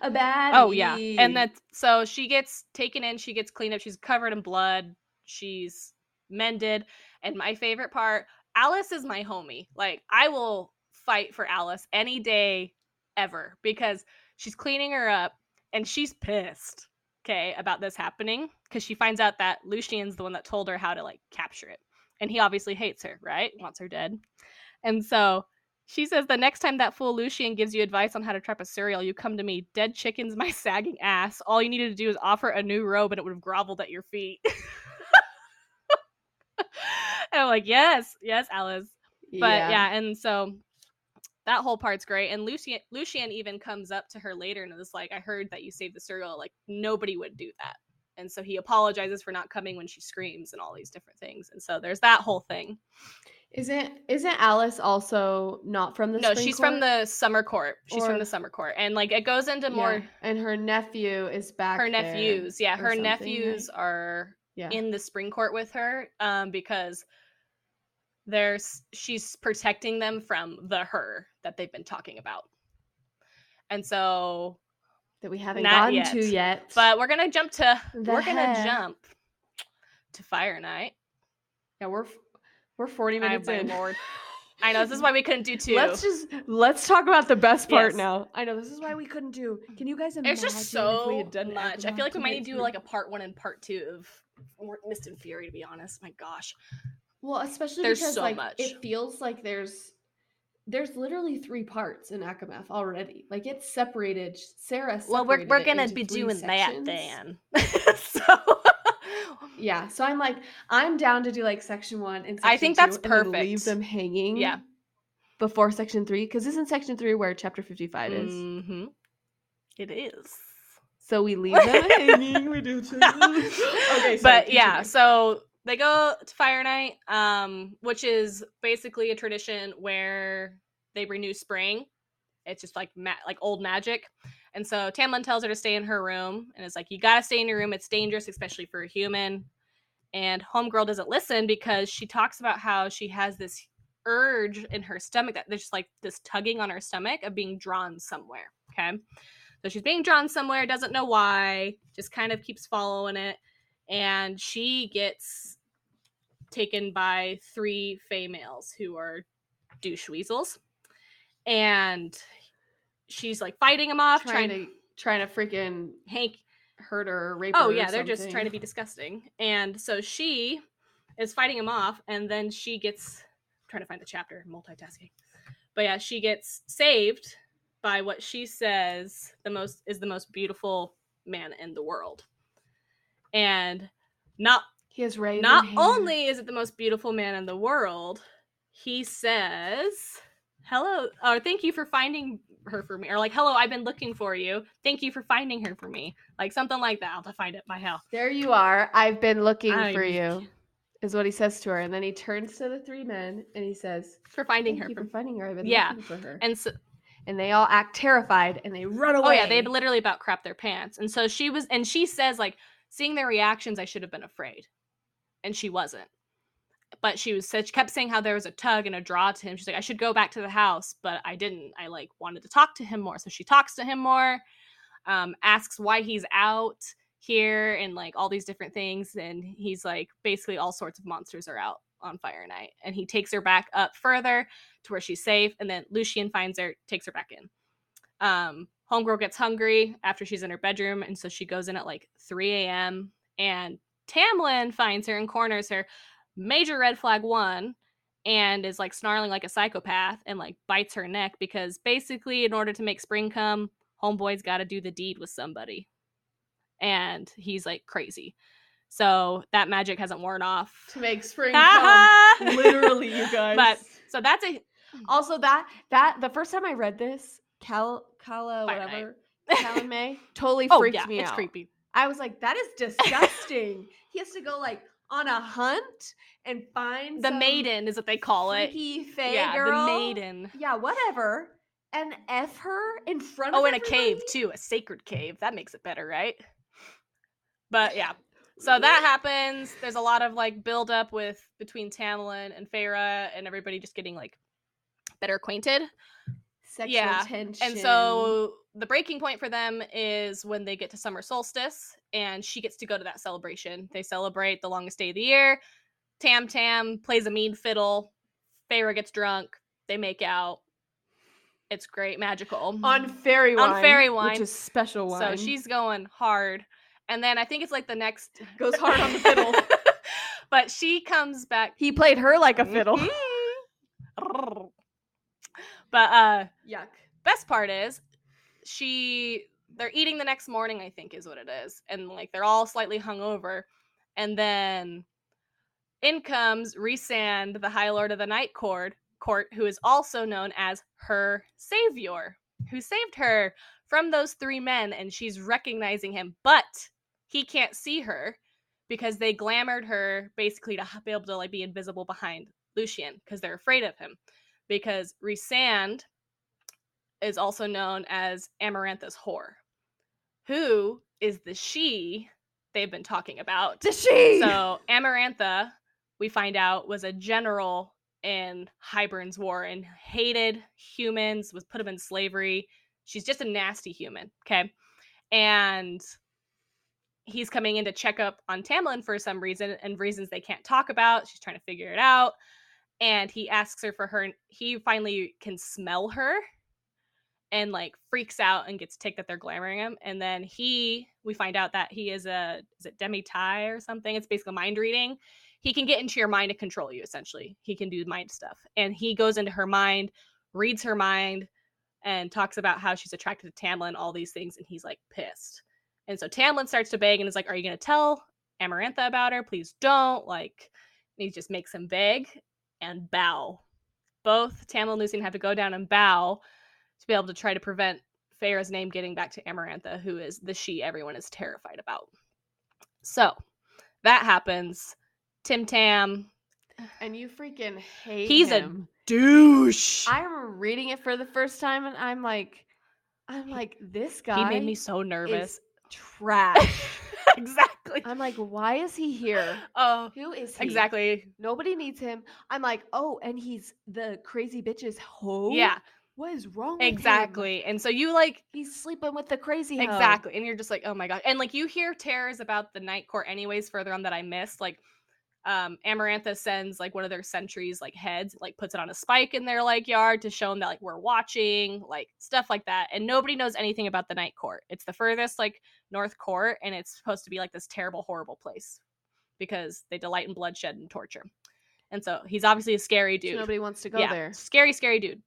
a bad Oh yeah, and that so she gets taken in, she gets cleaned up, she's covered in blood, she's mended, and my favorite part, Alis is my homie. Like I will fight for Alis any day ever because she's cleaning her up and she's pissed, okay, about this happening because she finds out that Lucien's the one that told her how to like capture it, and he obviously hates her, right? Wants her dead, and so she says the next time that fool Lucien gives you advice on how to trap a Suriel, you come to me. Dead chicken's my sagging ass. All you needed to do is offer a new robe and it would have groveled at your feet. and I'm like, yes, yes, Alis. But yeah. and so that whole part's great. And Lucien Lucien even comes up to her later and is like, I heard that you saved the Suriel. Like nobody would do that. And so he apologizes for not coming when she screams and all these different things. And so there's that whole thing. Isn't isn't Alis also not from the no, she's from the summer court. She's from the summer court. And like it goes into Yeah, more and her nephew is back her nephews. Yeah, her nephews right? are yeah in the spring court with her um because there's she's protecting them from the her that they've been talking about. And so that we haven't gotten yet. to yet but we're going to jump to The we're going to jump to Fire Night. yeah we're we're 40 minutes my in lord. I know this is why we couldn't do two. Let's just let's talk about the best part Yes. now. I know this is why we couldn't do. Can you guys imagine? it's just if so we had done much. I feel like we might need to do like a part 1 and part 2 of Mist and Fury to be honest. My gosh. Well, especially There's because so like much. it feels like there's there's literally three parts in ACOMAF already. Like it's separated. Sarah. Well, we're we're gonna be doing sections. that then. so Yeah, so I'm like, I'm down to do like section one and section I think that's perfect. leave them hanging. Yeah. Before section three, because isn't section three where chapter 55 is? Mhm. It is. So we leave them hanging. We do. too. okay, but yeah, so they go to Fire Night, um, which is basically a tradition where they renew spring. It's just like ma- like old magic, and so Tamlin tells her to stay in her room, and it's like you gotta stay in your room. It's dangerous, especially for a human. And Homegirl doesn't listen because she talks about how she has this urge in her stomach that there's just like this tugging on her stomach of being drawn somewhere. Okay. So she's being drawn somewhere, doesn't know why, just kind of keeps following it. And she gets taken by three females who are douche weasels. And she's like fighting him off, trying trying, to trying to freaking Hank hurt oh, her or rape her. Oh yeah, they're just trying to be disgusting. And so she is fighting him off, and then she gets I'm trying to find the chapter, multitasking. But yeah, she gets saved by what she says the most is the most beautiful man in the world. And not He has raven not only is it the most beautiful man in the world, he says, "Hello, or thank you for finding her for me," or like, "Hello, I've been looking for you. Thank you for finding her for me." Like something like that. I'll find it by hell. There you are. I've been looking I'm- for you. Is what he says to her, and then he turns to the three men and he says, For finding "Thank her. you For, for finding her. I've been Yeah, looking for her." and so, and they all act terrified and they run away. oh yeah, they literally about crap their pants. And so she was, and she says like, seeing their reactions, I should have been afraid, and she wasn't. But she was said she kept saying how there was a tug and a draw to him. She's like, I should go back to the house, but I didn't. I like wanted to talk to him more, so she talks to him more. Um, asks why he's out here and like all these different things, and he's like, basically all sorts of monsters are out on Fire Night, and he takes her back up further to where she's safe, and then Lucien finds her, takes her back in. Um, Homegirl gets hungry after she's in her bedroom, and so she goes in at like 3 a.m. And Tamlin finds her and corners her. Major red flag one, and is like snarling like a psychopath and like bites her neck because basically, in order to make spring come, Homeboy's got to do the deed with somebody, and he's like crazy. So that magic hasn't worn off. to make spring come. Literally, you guys. But so that's a hmm. also that that the first time I read this, Cal Kala Fire whatever Calanmai totally oh freaked yeah, me it's out. creepy. I was like, that is disgusting. he has to go like on a hunt and find The maiden is what they call it. fae Yeah, girl. the maiden. Yeah, whatever. And f her in front of Oh, in a cave too, a sacred cave. That makes it better, right? But yeah. So that happens. There's a lot of like build up with between Tamlin and Feyre and everybody just getting like better acquainted. Sexual Yeah, tension. And so the breaking point for them is when they get to summer solstice and she gets to go to that celebration. They celebrate the longest day of the year. Tam Tam plays a mean fiddle. Feyre gets drunk. They make out. It's great, magical. on fairy wine, on fairy wine. which is special wine. So she's going hard. And then I think it's like the next goes hard on the fiddle. but she comes back he played her like a fiddle. Mhm. but uh Yuck. best part is she they're eating the next morning, I think is what it is. And like they're all slightly hungover. And then in comes Rhysand, the High Lord of the Night Court, court, who is also known as her savior, who saved her from those three men, and she's recognizing him, but he can't see her because they glamored her basically to be able to like be invisible behind Lucien because they're afraid of him. Because Rhysand is also known as Amarantha's whore, who is the she they've been talking about. The she. So Amarantha, we find out, was a general in Hybern's war and hated humans, was put them in slavery. She's just a nasty human, okay? And he's coming in to check up on Tamlin for some reason and reasons they can't talk about. She's trying to figure it out. And he asks her for her. He finally can smell her and like freaks out and gets ticked that they're glamoring him. And then he, we find out that he is a, is it daemati or something? It's basically mind reading. He can get into your mind and control you essentially. He can do mind stuff. And he goes into her mind, reads her mind, and talks about how she's attracted to Tamlin, all these things. And he's like pissed. And so Tamlin starts to beg and is like, Are you going to tell Amarantha about her? Please don't. Like, he just makes him beg and bow. Both Tamlin and Lucien have to go down and bow to be able to try to prevent Feyre's name getting back to Amarantha, who is the she everyone is terrified about. So that happens. Tim Tam, And you freaking hate He's a douche. I remember reading it for the first time and I'm like, I'm like, this guy he made me so nervous. trash. exactly. I'm like, why is he here? Oh, Who is he? exactly. Nobody needs him. I'm like, oh, and he's the crazy bitch's hoe. Yeah, What is wrong with him? exactly. And so you like He's sleeping with the crazy hoe. exactly, and you're just like, oh my god. And like you hear terrors about the night court, anyways. Further on that I missed, like um Amarantha sends like one of their sentries like heads, like puts it on a spike in their like yard to show them that like we're watching, like stuff like that. And nobody knows anything about the night court. It's the furthest like north court, and it's supposed to be like this terrible, horrible place because they delight in bloodshed and torture. And so he's obviously a scary So dude. nobody wants to go yeah, there. Scary, scary dude.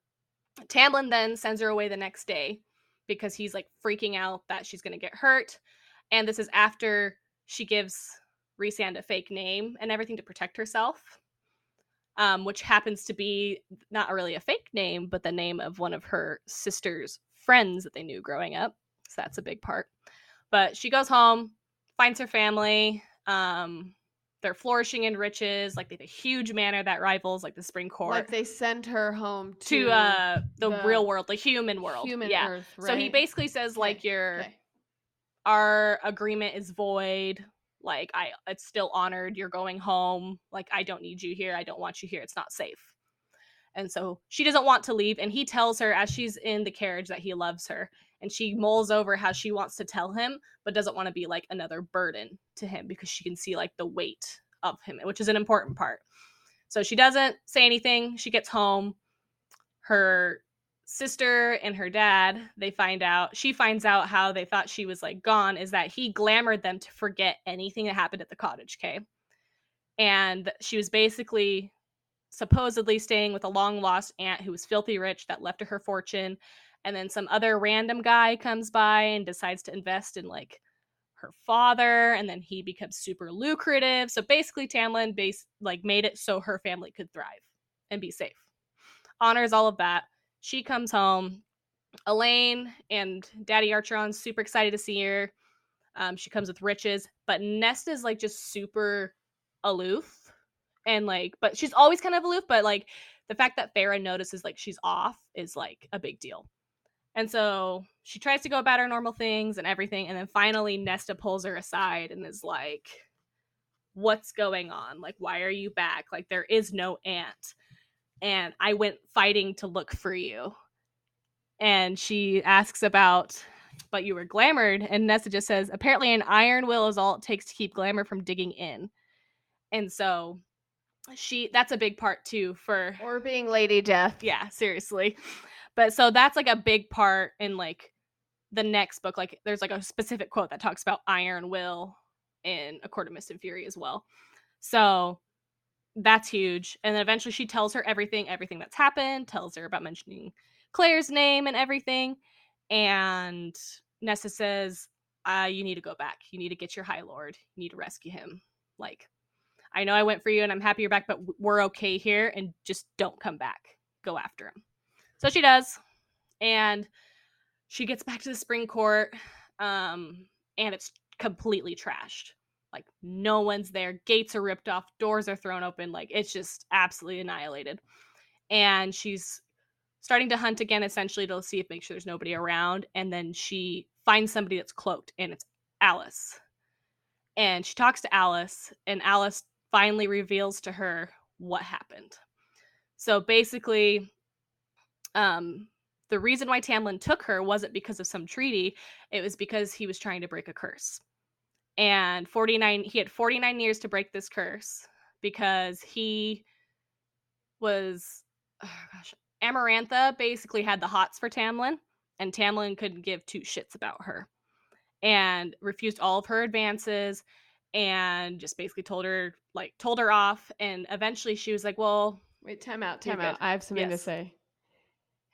Tamlin then sends her away the next day because he's like freaking out that she's gonna get hurt. And this is after she gives Rhysand a fake name and everything to protect herself. Um, which happens to be not really a fake name, but the name of one of her sister's friends that they knew growing up. So that's a big part. But she goes home, finds her family. Um, they're flourishing in riches. Like they have a huge manor that rivals like the Spring Court Like they send her home to, to uh the, the real world, the human world. human yeah. Earth. Right? So he basically says like Okay, your okay. our agreement is void. Like I it's still honored. You're going home. Like I don't need you here. I don't want you here. It's not safe. And so she doesn't want to leave and he tells her as she's in the carriage that he loves her and she mulls over how she wants to tell him but doesn't want to be like another burden to him because she can see like the weight of him, which is an important part. So she doesn't say anything. She gets home. Her sister and her dad, they find out, she finds out how they thought she was like gone is that he glamored them to forget anything that happened at the cottage, okay? And she was basically supposedly staying with a long lost aunt who was filthy rich that left her her fortune. And then some other random guy comes by and decides to invest in like her father and then he becomes super lucrative. So basically tamlin base like made it so her family could thrive and be safe. Honors all of that. She comes home. Elain and daddy archeron's super excited to see her. Um, she comes with riches but nest is like just super aloof and like but she's always kind of aloof but like the fact that Feyre notices like she's off is like a big deal and so she tries to go about her normal things and everything. And then finally, Nesta pulls her aside and is like, What's going on? Like, why are you back? Like, there is no aunt. And I went fighting to look for you. And she asks about, but you were glamored. And Nesta just says, Apparently, an iron will is all it takes to keep glamour from digging in. And so she, that's a big part too for or being Lady Death. yeah seriously but so that's like a big part in like the next book like there's like a specific quote that talks about iron will in a court of mist and fury as well. So that's huge. And then eventually she tells her everything everything that's happened tells her about mentioning Clare's name and everything. And nessa says uh, you need to go back. You need to get your high lord. You need to rescue him. Like i know i went for you and i'm happy you're back but we're okay here and just don't come back. Go after him so she does. And she gets back to the spring court. Um, and it's completely trashed. Like no one's there. Gates are ripped off, doors are thrown open. Like it's just absolutely annihilated. And she's starting to hunt again, essentially to see if make sure there's nobody around. And then she finds somebody that's cloaked, and it's Alis. And she talks to Alis, and Alis finally reveals to her what happened. So basically, um the reason why Tamlin took her wasn't because of some treaty, it was because he was trying to break a curse. And 49 he had 49 years to break this curse because he was oh gosh, Amarantha basically had the hots for Tamlin and Tamlin couldn't give two shits about her and refused all of her advances and just basically told her like told her off and eventually she was like, "Well, Wait, time out, time out. good. I have something to say.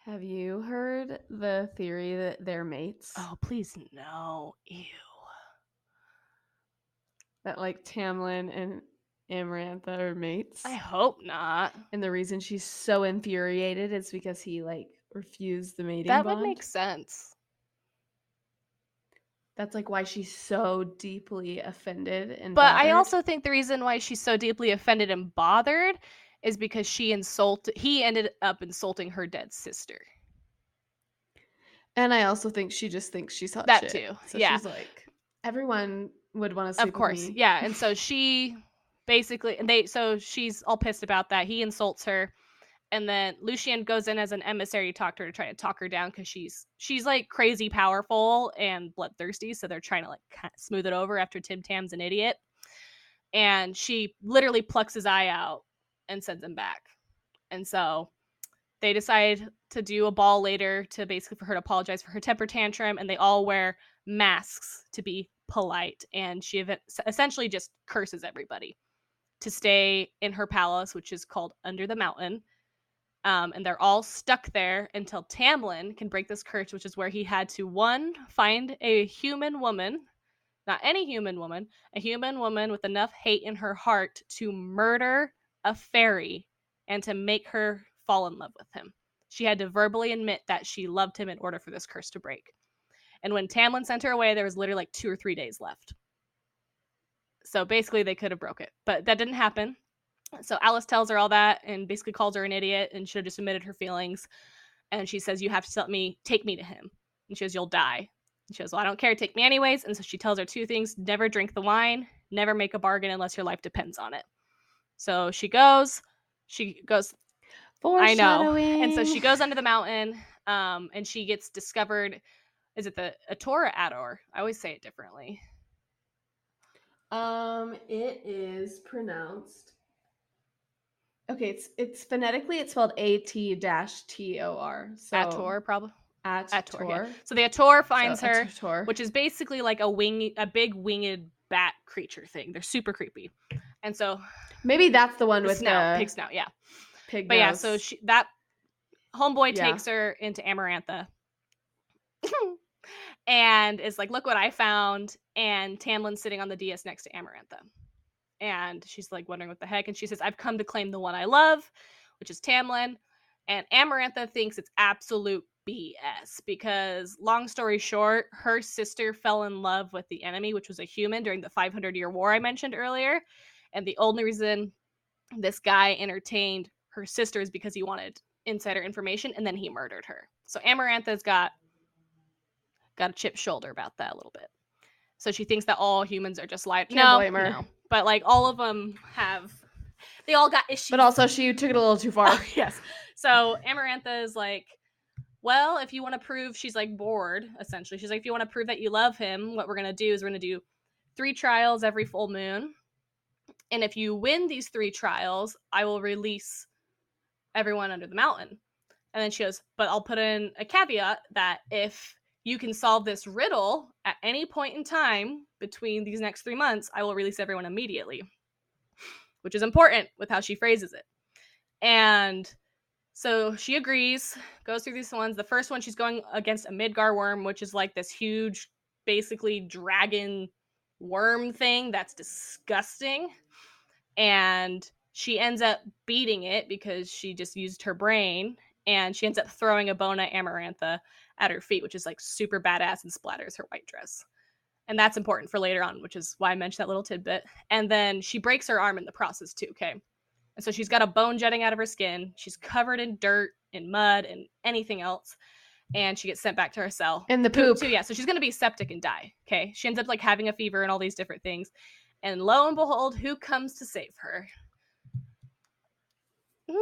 Have you heard the theory that they're mates? oh, please no. Ew." That like Tamlin and Amarantha are mates. I hope not. and the reason she's so infuriated is because he like refused the mating That bond. would make sense. That's like why she's so deeply offended and But I also think the reason why she's so deeply offended and bothered is because she insulted he ended up insulting her dead sister. and I also think she just thinks she's hot That shit. too, So yeah. she's like everyone would want to sleep of course yeah and so she basically and they so she's all pissed about that he insults her and then Lucien goes in as an emissary to talk to her to try to talk her down because she's she's like crazy powerful and bloodthirsty so they're trying to like smooth it over after tim tam's an idiot and she literally plucks his eye out and sends him back. And so they decide to do a ball later to basically for her to apologize for her temper tantrum and they all wear masks to be polite and she ev- essentially just curses everybody to stay in her palace which is called under the mountain. Um, and they're all stuck there until tamlin can break this curse which is where he had to one find a human woman not any human woman a human woman with enough hate in her heart to murder a fairy and to make her fall in love with him she had to verbally admit that she loved him in order for this curse to break and when Tamlin sent her away, there was literally like two or three days left. So basically, they could have broke it, but that didn't happen. So Alis tells her all that and basically calls her an idiot and should have just admitted her feelings. And she says, "You have to let me take me to him." And she says, "You'll die." And she goes, "Well, I don't care. Take me anyways." And so she tells her two things: never drink the wine, never make a bargain unless your life depends on it. So she goes. She goes I know. And so she goes under the mountain, um, and she gets discovered. Is it the Attor or Ador? I always say it differently. Um, it is pronounced. Okay, it's it's phonetically it's spelled A T dash T O R. So Attor, probably. At Attor, yeah. So the Attor So finds her, Attor. which is basically like a wing, a big winged bat creature thing. They're super creepy, and so maybe that's the one with snout, the pig snout, yeah. pig But yeah, so she that homeboy Yeah. takes her into Amarantha. and is like, look what I found. And Tamlin's sitting on the dais next to Amarantha. And she's like wondering what the heck. And she says, I've come to claim the one I love, which is Tamlin. And Amarantha thinks it's absolute BS because, long story short, her sister fell in love with the enemy, which was a human during the 500 year war I mentioned earlier. And the only reason this guy entertained her sister is because he wanted insider information and then he murdered her. So Amarantha's got got a chip shoulder about that a little bit. So she thinks that all humans are just like no, no. But like all of them have they all got issues. But also she took it a little too far. Oh, yes. So Amarantha is like, well, if you want to prove she's like bored, essentially. She's like, if you want to prove that you love him, what we're gonna do is we're gonna do three trials every full moon. And if you win these three trials, I will release everyone under the mountain. And then she goes, but I'll put in a caveat that if you can solve this riddle at any point in time between these next three months, I will release everyone immediately, which is important with how she phrases it. And so she agrees, goes through these ones. The first one, she's going against a Midgar worm, which is like this huge, basically dragon worm thing that's disgusting. And she ends up beating it because she just used her brain. And she ends up throwing a Bona Amarantha at her feet, which is like super badass and splatters her white dress. And that's important for later on, which is why I mentioned that little tidbit. And then she breaks her arm in the process too, okay? And so she's got a bone jutting out of her skin. She's covered in dirt and mud and anything else. And she gets sent back to her cell. And the poop. Too, yeah. So she's gonna be septic and die. Okay. She ends up like having a fever and all these different things. And lo and behold, who comes to save her?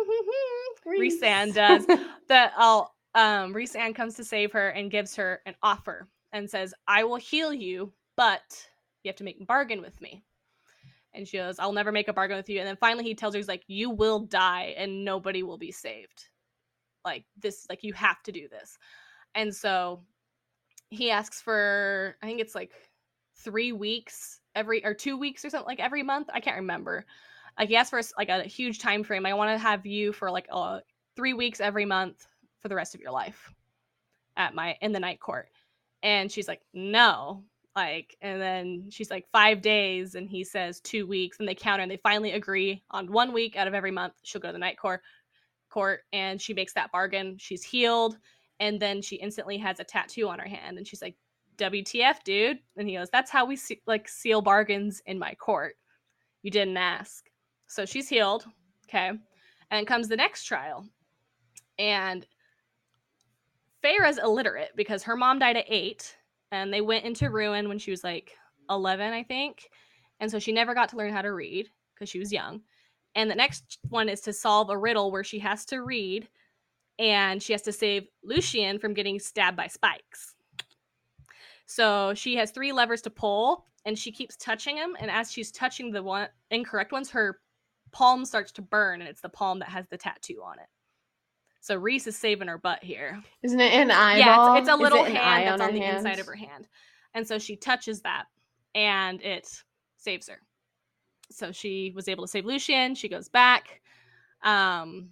Rhysand does. that I'll um Rhysand comes to save her and gives her an offer and says, I will heal you, but you have to make a bargain with me. And she goes, I'll never make a bargain with you. And then finally he tells her, he's like, You will die and nobody will be saved. Like this, like you have to do this. And so he asks for, I think it's like three weeks every or two weeks or something like every month. I can't remember. Like he asked for like a huge time frame. I want to have you for like three weeks every month for the rest of your life at my in the night court. And she's like, no. Like, and then she's like five days, and he says two weeks, and they counter, and they finally agree on one week out of every month. She'll go to the night court, court, and she makes that bargain. She's healed, and then she instantly has a tattoo on her hand, and she's like, WTF, dude? And he goes, That's how we se- like seal bargains in my court. You didn't ask. So she's healed. Okay. And comes the next trial. And Feyre's illiterate because her mom died at eight and they went into ruin when she was like 11, I think. And so she never got to learn how to read because she was young. And the next one is to solve a riddle where she has to read and she has to save Lucien from getting stabbed by spikes. So she has three levers to pull and she keeps touching them. And as she's touching the one incorrect ones, her palm starts to burn and it's the palm that has the tattoo on it. So Rhys is saving her butt here. Isn't it an eyeball? Yeah, it's, it's a Is it little hand eye that's on, the inside of her hand. And so she touches that and it saves her. So she was able to save Lucien. She goes back. Um,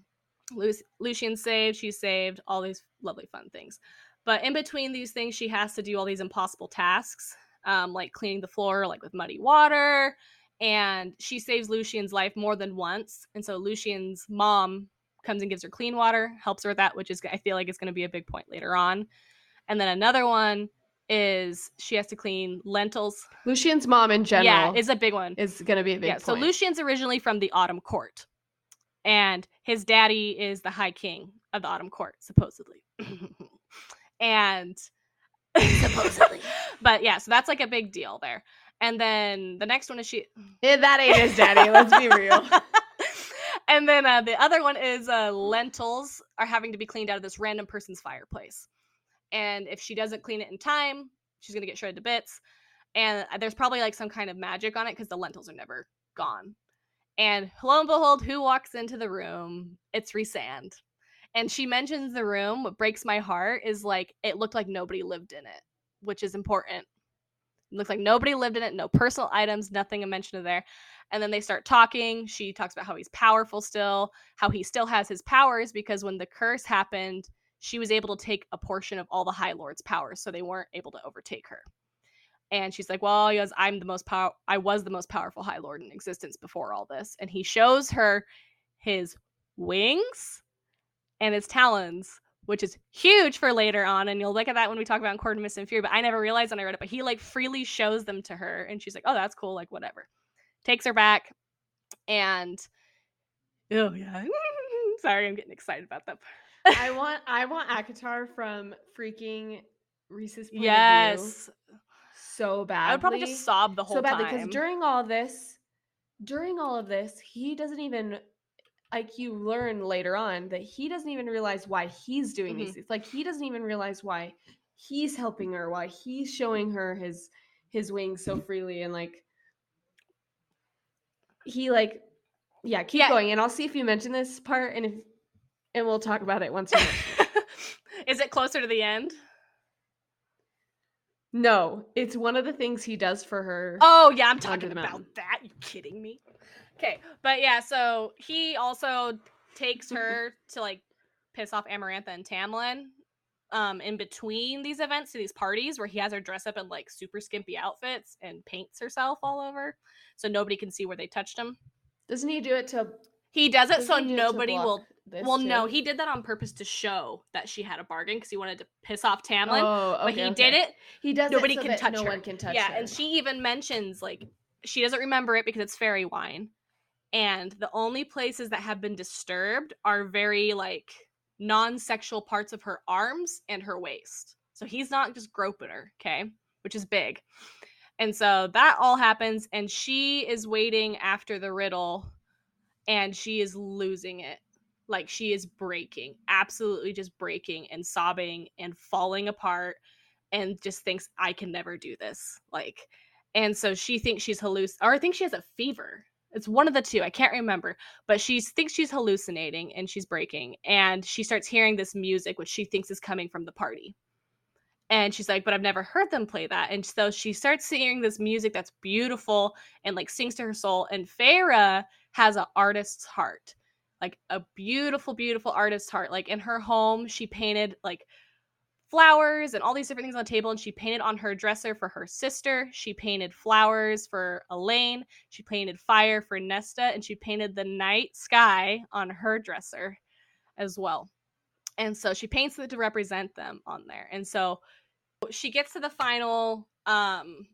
Lu- Lucien's saved. She's saved. All these lovely fun things. But in between these things, she has to do all these impossible tasks, um, like cleaning the floor, like with muddy water. And she saves Lucien's life more than once. And so Lucien's mom comes and gives her clean water, helps her with that, which is I feel like is going to be a big point later on. And then another one is she has to clean lentils. Lucien's mom in general Yeah, is a big one. is going to be a big yeah, so. Lucien's originally from the Autumn Court, and his daddy is the High King of the Autumn Court, supposedly. and Supposedly. but yeah, so that's like a big deal there. And then the next one is she. Eh, that ain't his daddy. Let's be real. and then uh, the other one is uh, lentils are having to be cleaned out of this random person's fireplace. And if she doesn't clean it in time, she's gonna get shredded to bits. And uh, there's probably like some kind of magic on it because the lentils are never gone. And lo and behold, who walks into the room? It's Rhysand. And she mentions the room. What breaks my heart is like it looked like nobody lived in it, which is important. It looks like nobody lived in it, no personal items, nothing a mention of there. And then they start talking. She talks about how he's powerful still, how he still has his powers because when the curse happened, she was able to take a portion of all the High Lord's powers, so they weren't able to overtake her. And she's like, "Well, goes, I'm the most power. I was the most powerful High Lord in existence before all this." And he shows her his wings and his talons, which is huge for later on. And you'll look at that when we talk about Court and Fury. But I never realized when I read it. But he like freely shows them to her, and she's like, "Oh, that's cool. Like whatever." Takes her back, and oh yeah, sorry, I'm getting excited about that. I want I want ACOTAR from freaking Rhys's point of view yes, so bad. I would probably just sob the whole time. so badly time. because during all this, during all of this, he doesn't even like you learn later on that he doesn't even realize why he's doing Mm-hmm. these things. Like he doesn't even realize why he's helping her, why he's showing her his his wings so freely and like he like yeah, keep Yeah. going and I'll see if you mention this part and if and we'll talk about it once it. Is it closer to the end? No, it's one of the things he does for her. Oh yeah, I'm talking about that. You kidding me? Okay, but yeah, so he also takes her to like piss off Amarantha and Tamlin um in between these events to these parties where he has her dress up in like super skimpy outfits and paints herself all over so nobody can see where they touched him. Doesn't he do it to He does it so do nobody block will this Well, no, he did that on purpose to show that she had a bargain because he wanted to piss off Tamlin. Oh, but he okay. did it He does nobody it so can touch no her. one can touch yeah, her. and she even mentions like she doesn't remember it because it's fairy wine, and the only places that have been disturbed are very like non-sexual parts of her arms and her waist. So he's not just groping her, okay, which is big. And so that all happens, and she is waiting after the riddle, and she is losing it. Like she is breaking, absolutely just breaking and sobbing and falling apart, and just thinks, I can never do this. Like, and so she thinks she's halluc, or I think she has a fever. It's one of the two. I can't remember, but she thinks she's hallucinating and she's breaking, and she starts hearing this music, which she thinks is coming from the party. And she's like, but I've never heard them play that. And so she starts singing this music that's beautiful and like sings to her soul. And Feyre has an artist's heart, like a beautiful, beautiful artist's heart. Like in her home, she painted like flowers and all these different things on the table. And she painted on her dresser for her sister. She painted flowers for Elain. She painted fire for Nesta. And she painted the night sky on her dresser as well. And so she paints it to represent them on there. And so she gets to the final um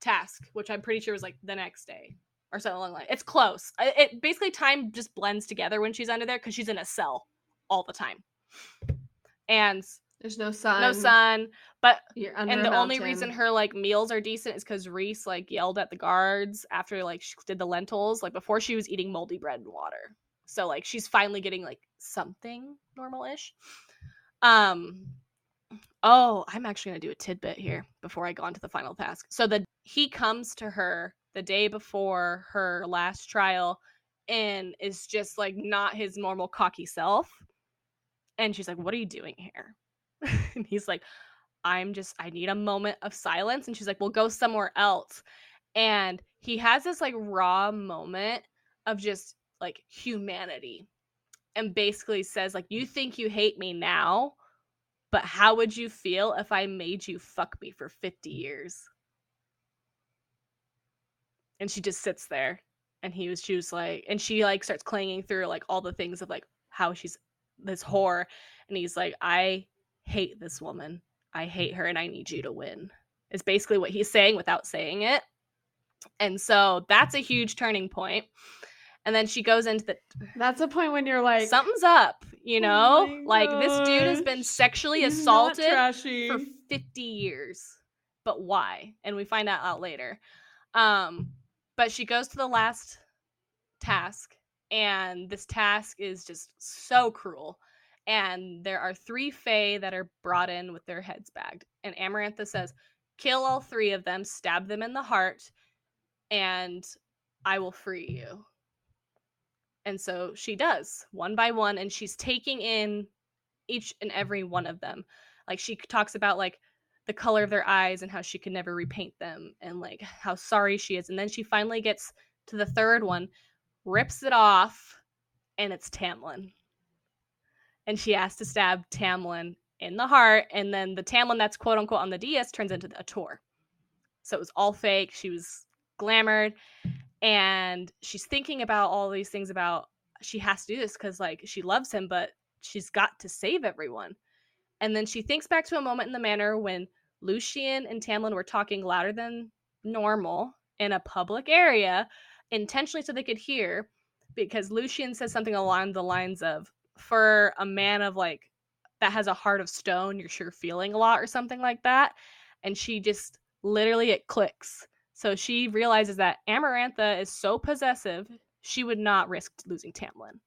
task, which I'm pretty sure was like the next day or something along like. It's close. I- It basically time just blends together when she's under there because she's in a cell all the time, and There's no sun. no sun. But You're under and the only reason her like meals are decent is because Rhys like yelled at the guards after like she did the lentils. Like before, she was eating moldy bread and water. So like she's finally getting like something normal-ish. Um. Oh, I'm actually gonna do a tidbit here before I go on to the final task. So the he comes to her the day before her last trial and is just like not his normal cocky self. And she's like, What are you doing here? and he's like, I'm just, I need a moment of silence. And she's like, Well, go somewhere else. And he has this like raw moment of just like humanity and basically says, like, you think you hate me now, but how would you feel if I made you fuck me for 50 years? And she just sits there and he was she was like and she like starts clanging through like all the things of like how she's this whore and he's like i hate this woman. I hate her and i need you to win is basically what he's saying without saying it. And so that's a huge turning point. and then she goes into the That's a point when you're like something's up you "Oh know my like this dude has been sexually assaulted for 50 years. But why? And we find that out later. Um but she goes to the last task and this task is just so cruel and there are three fae that are brought in with their heads bagged and amarantha says kill all three of them stab them in the heart and i will free you. And so she does one by one and she's taking in each and every one of them. Like she talks about like the color of their eyes and how she can never repaint them and like how sorry she is and then she finally gets to the third one rips it off and it's tamlin. And she has to stab tamlin in the heart and then the tamlin that's quote unquote on the dais turns into Attor. So it was all fake she was glamored and she's thinking about all these things about she has to do this because like she loves him but she's got to save everyone and then she thinks back to a moment in the manor when lucien and tamlin were talking louder than normal in a public area intentionally so they could hear because lucien says something along the lines of for a man of like that has a heart of stone you're sure feeling a lot or something like that and she just literally it clicks so she realizes that Amarantha is so possessive, she would not risk losing Tamlin.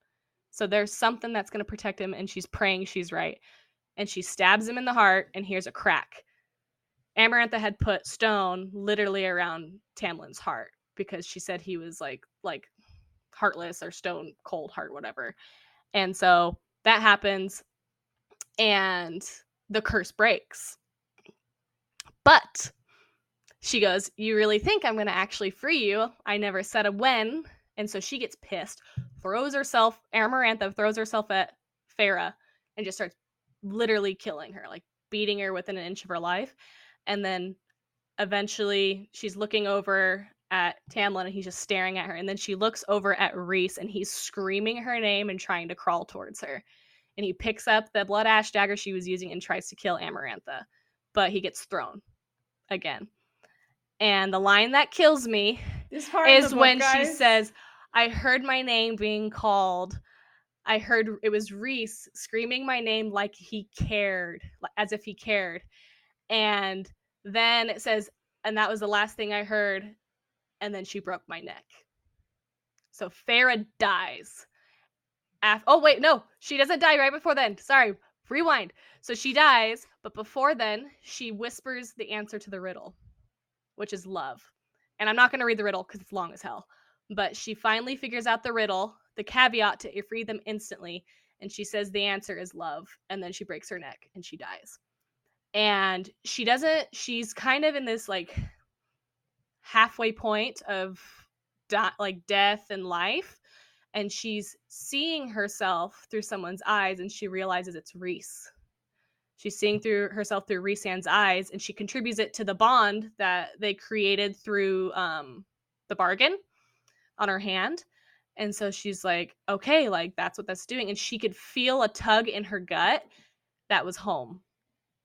So there's something that's going to protect him, and she's praying she's right. And she stabs him in the heart, and here's a crack. Amarantha had put stone literally around Tamlin's heart because she said he was like like heartless or stone cold heart, whatever. And so that happens, and the curse breaks. But she goes, You really think I'm going to actually free you? I never said a when. And so she gets pissed, throws herself, Amarantha throws herself at Feyre and just starts literally killing her, like beating her within an inch of her life. And then eventually she's looking over at Tamlin and he's just staring at her. And then she looks over at Rhys and he's screaming her name and trying to crawl towards her. And he picks up the blood ash dagger she was using and tries to kill Amarantha, but he gets thrown again. And the line that kills me This part is book, when she says, I heard my name being called. I heard it was Rhys screaming my name like he cared, as if he cared. And then it says, and that was the last thing I heard. And then she broke my neck. So Feyre dies. Oh, wait, no, she doesn't die right before then. Sorry, rewind. So she dies, but before then, she whispers the answer to the riddle, which is love. And I'm not going to read the riddle because it's long as hell. But she finally figures out the riddle, the caveat to free them instantly. And she says the answer is love. And then she breaks her neck and she dies. And she doesn't, she's kind of in this like halfway point of di- like death and life. And she's seeing herself through someone's eyes and she realizes it's Rhys. She's seeing through herself through Rhysand's eyes, and she contributes it to the bond that they created through um, the bargain on her hand. And so she's like, okay, like that's what that's doing. And she could feel a tug in her gut that was home.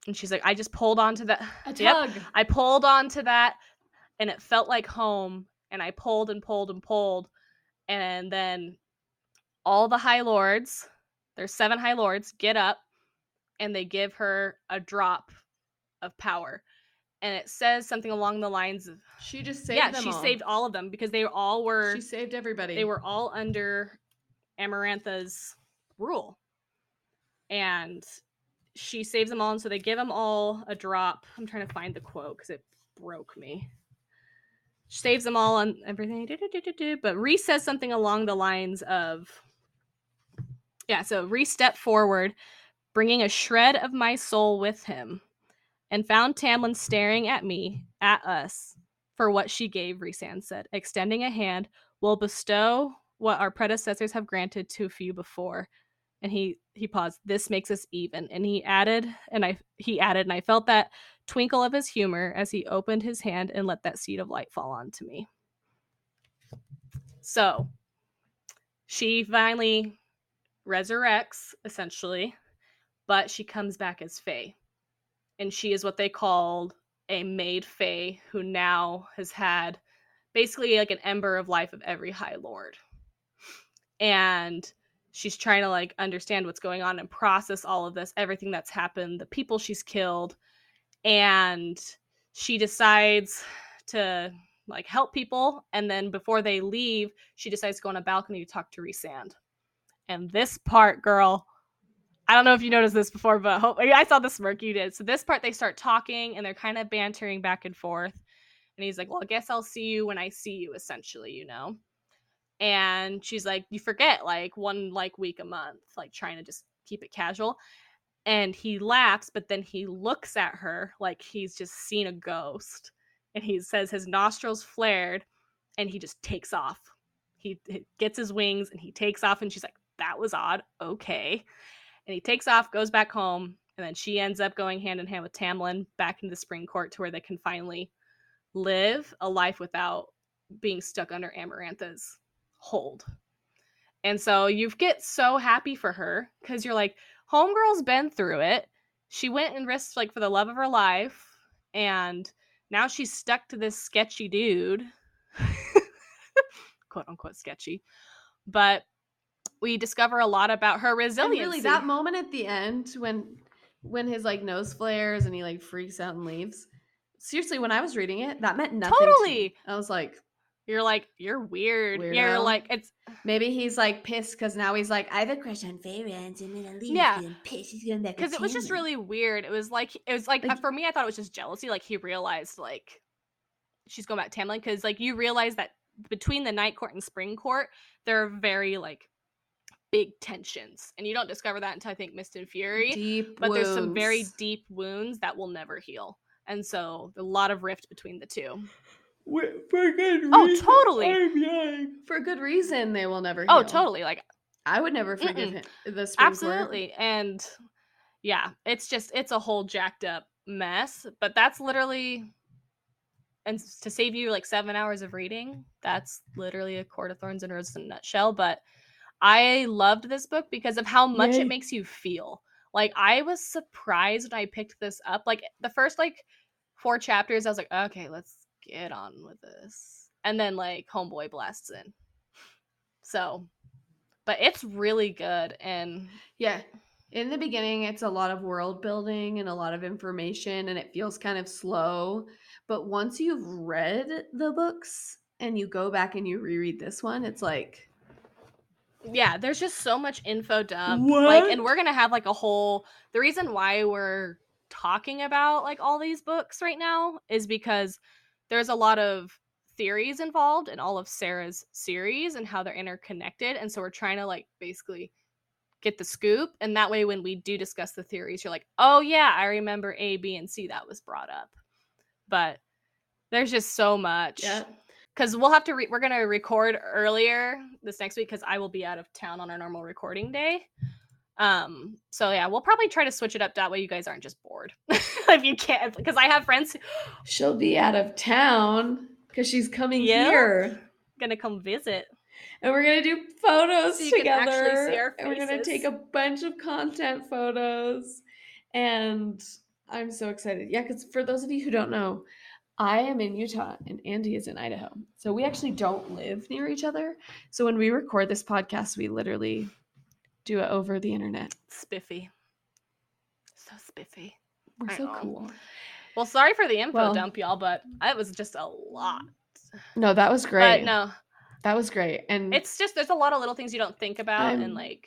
And she's like, I just pulled onto that. A Yep. tug. I pulled onto that and it felt like home. And I pulled and pulled and pulled. And then all the High Lords, there's seven High Lords, get up and they give her a drop of power. And it says something along the lines of She just saved Yeah, she all. saved all of them because they all were She saved everybody. they were all under Amarantha's rule. And she saves them all, and so they give them all a drop. I'm trying to find the quote because it broke me. She saves them all and everything. But Rhys says something along the lines of Yeah, so Rhys stepped forward, bringing a shred of my soul with him, and found Tamlin staring at me, at us, for what she gave, Rhysand said, extending a hand will bestow what our predecessors have granted to few before. And he he paused. This makes us even. And he added and i he added and i felt that twinkle of his humor as he opened his hand and let that seed of light fall onto me. So she finally resurrects essentially but she comes back as fae and she is what they called a made fae who now has had basically like an ember of life of every high lord and she's trying to like understand what's going on and process all of this everything that's happened the people she's killed and she decides to like help people and then before they leave she decides to go on a balcony to talk to Rhysand. and this part girl I don't know if you noticed this before, but hope, I saw the smirk you did. So this part, they start talking and they're kind of bantering back and forth. And he's like, "Well, I guess I'll see you when I see you." Essentially, you know and she's like you forget like one like week a month like trying to just keep it casual and he laughs but then he looks at her like he's just seen a ghost and he says his nostrils flared and he just takes off he, he gets his wings and he takes off and she's like that was odd okay and he takes off goes back home and then she ends up going hand in hand with tamlin back into the spring court to where they can finally live a life without being stuck under amarantha's hold. And so you get so happy for her because you're like, homegirl's been through it. She went and risked like for the love of her life, and now she's stuck to this sketchy dude, quote unquote sketchy. But we discover a lot about her resilience. really, that moment at the end when when his like nose flares and he like freaks out and leaves. Seriously, when I was reading it, that meant nothing. to. Totally. I was like, you're like, you're weird. You're like, it's maybe he's like pissed because now he's like, I have a crush on Fayrans and then leave. Yeah. And pissed. He's going back because it was just really weird. It was like it was like, Like- uh, for me, I thought it was just jealousy. Like he realized like she's going back to Tamlin because like you realize that between the night court and spring court, there are very like big tensions, and you don't discover that until I think Mist and Fury. deep. but there's some very deep wounds that will never heal, and so a lot of rift between the two. for good oh, reason. Oh, totally. For a good reason, they will never. Oh, totally. Like I would never forgive Mm-mm. him. The Spring Court. absolutely and yeah it's just it's a whole jacked up mess but that's literally and to save you like seven hours of reading that's literally a court of thorns and roses in a nutshell but i loved this book because of how much Yay. it makes you feel like i was surprised when i picked this up like the first like four chapters i was like okay let's get on with this and then like homeboy blasts in so but it's really good and Yeah. In the beginning, it's a lot of world building and a lot of information, and it feels kind of slow. But once you've read the books and you go back and you reread this one, it's like, yeah there's just so much info dump like and we're gonna have like a whole the reason why we're talking about like all these books right now is because there's a lot of theories involved in all of sarah's series and how they're interconnected and so we're trying to like basically get the scoop and that way when we do discuss the theories you're like oh yeah i remember a b and c that was brought up but there's just so much yeah. Because we'll have to re- we're gonna record earlier this next week because i will be out of town on our normal recording day um so yeah we'll probably try to switch it up that way you guys aren't just bored if you can't because i have friends who She'll be out of town because she's coming Yeah. here. gonna come visit And we're gonna do photos So you can actually together. and we're gonna take a bunch of content photos. And I'm so excited. Yeah, because for those of you who don't know, I am in Utah and Andy is in Idaho. So we actually don't live near each other. So when we record this podcast, we literally do it over the internet. Spiffy. So spiffy. We're I so know. cool. Well, sorry for the info Well- dump, y'all, but it was just a lot. No, that was great. But no, That was great. And it's just there's a lot of little things you don't think about, I'm- and like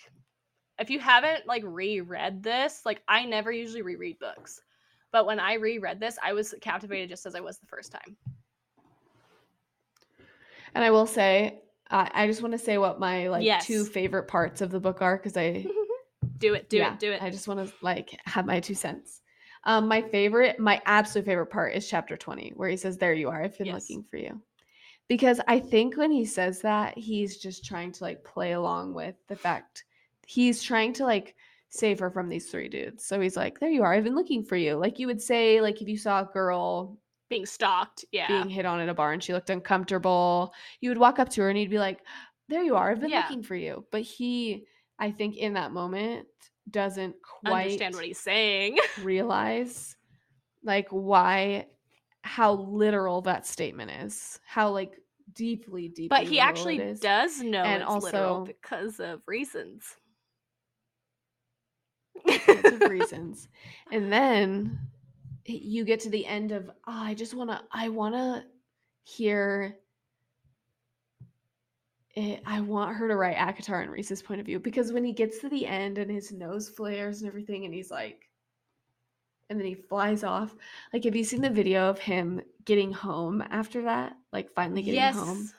if you haven't like reread this, like I never usually reread books, but when I reread this, I was captivated just as I was the first time. and I will say, I I just want to say what my like two favorite parts of the book are because I do it, do yeah, it, do it. I just want to like have my two cents. Um, my favorite, my absolute favorite part is chapter 20, where he says, There you are, I've been Yes. looking for you. Because I think when he says that, he's just trying to like play along with the fact he's trying to like save her from these three dudes. So he's like, There you are, I've been looking for you. Like you would say, like if you saw a girl Being stalked, yeah. being hit on at a bar and she looked uncomfortable, you would walk up to her and he'd be like, There you are, I've been Yeah. looking for you. But he, I think, in that moment, doesn't quite Understand what he's saying. realize like why how literal that statement is how like deeply deeply But he actually does know And it's literal also- because of reasons. Because of reasons. And then you get to the end of oh, i just want to i want to hear it, i want her to write ACOTAR and rhys's point of view. Because when he gets to the end and his nose flares and everything and he's like and then he flies off like have you seen the video of him getting home after that? Like finally getting yes. home?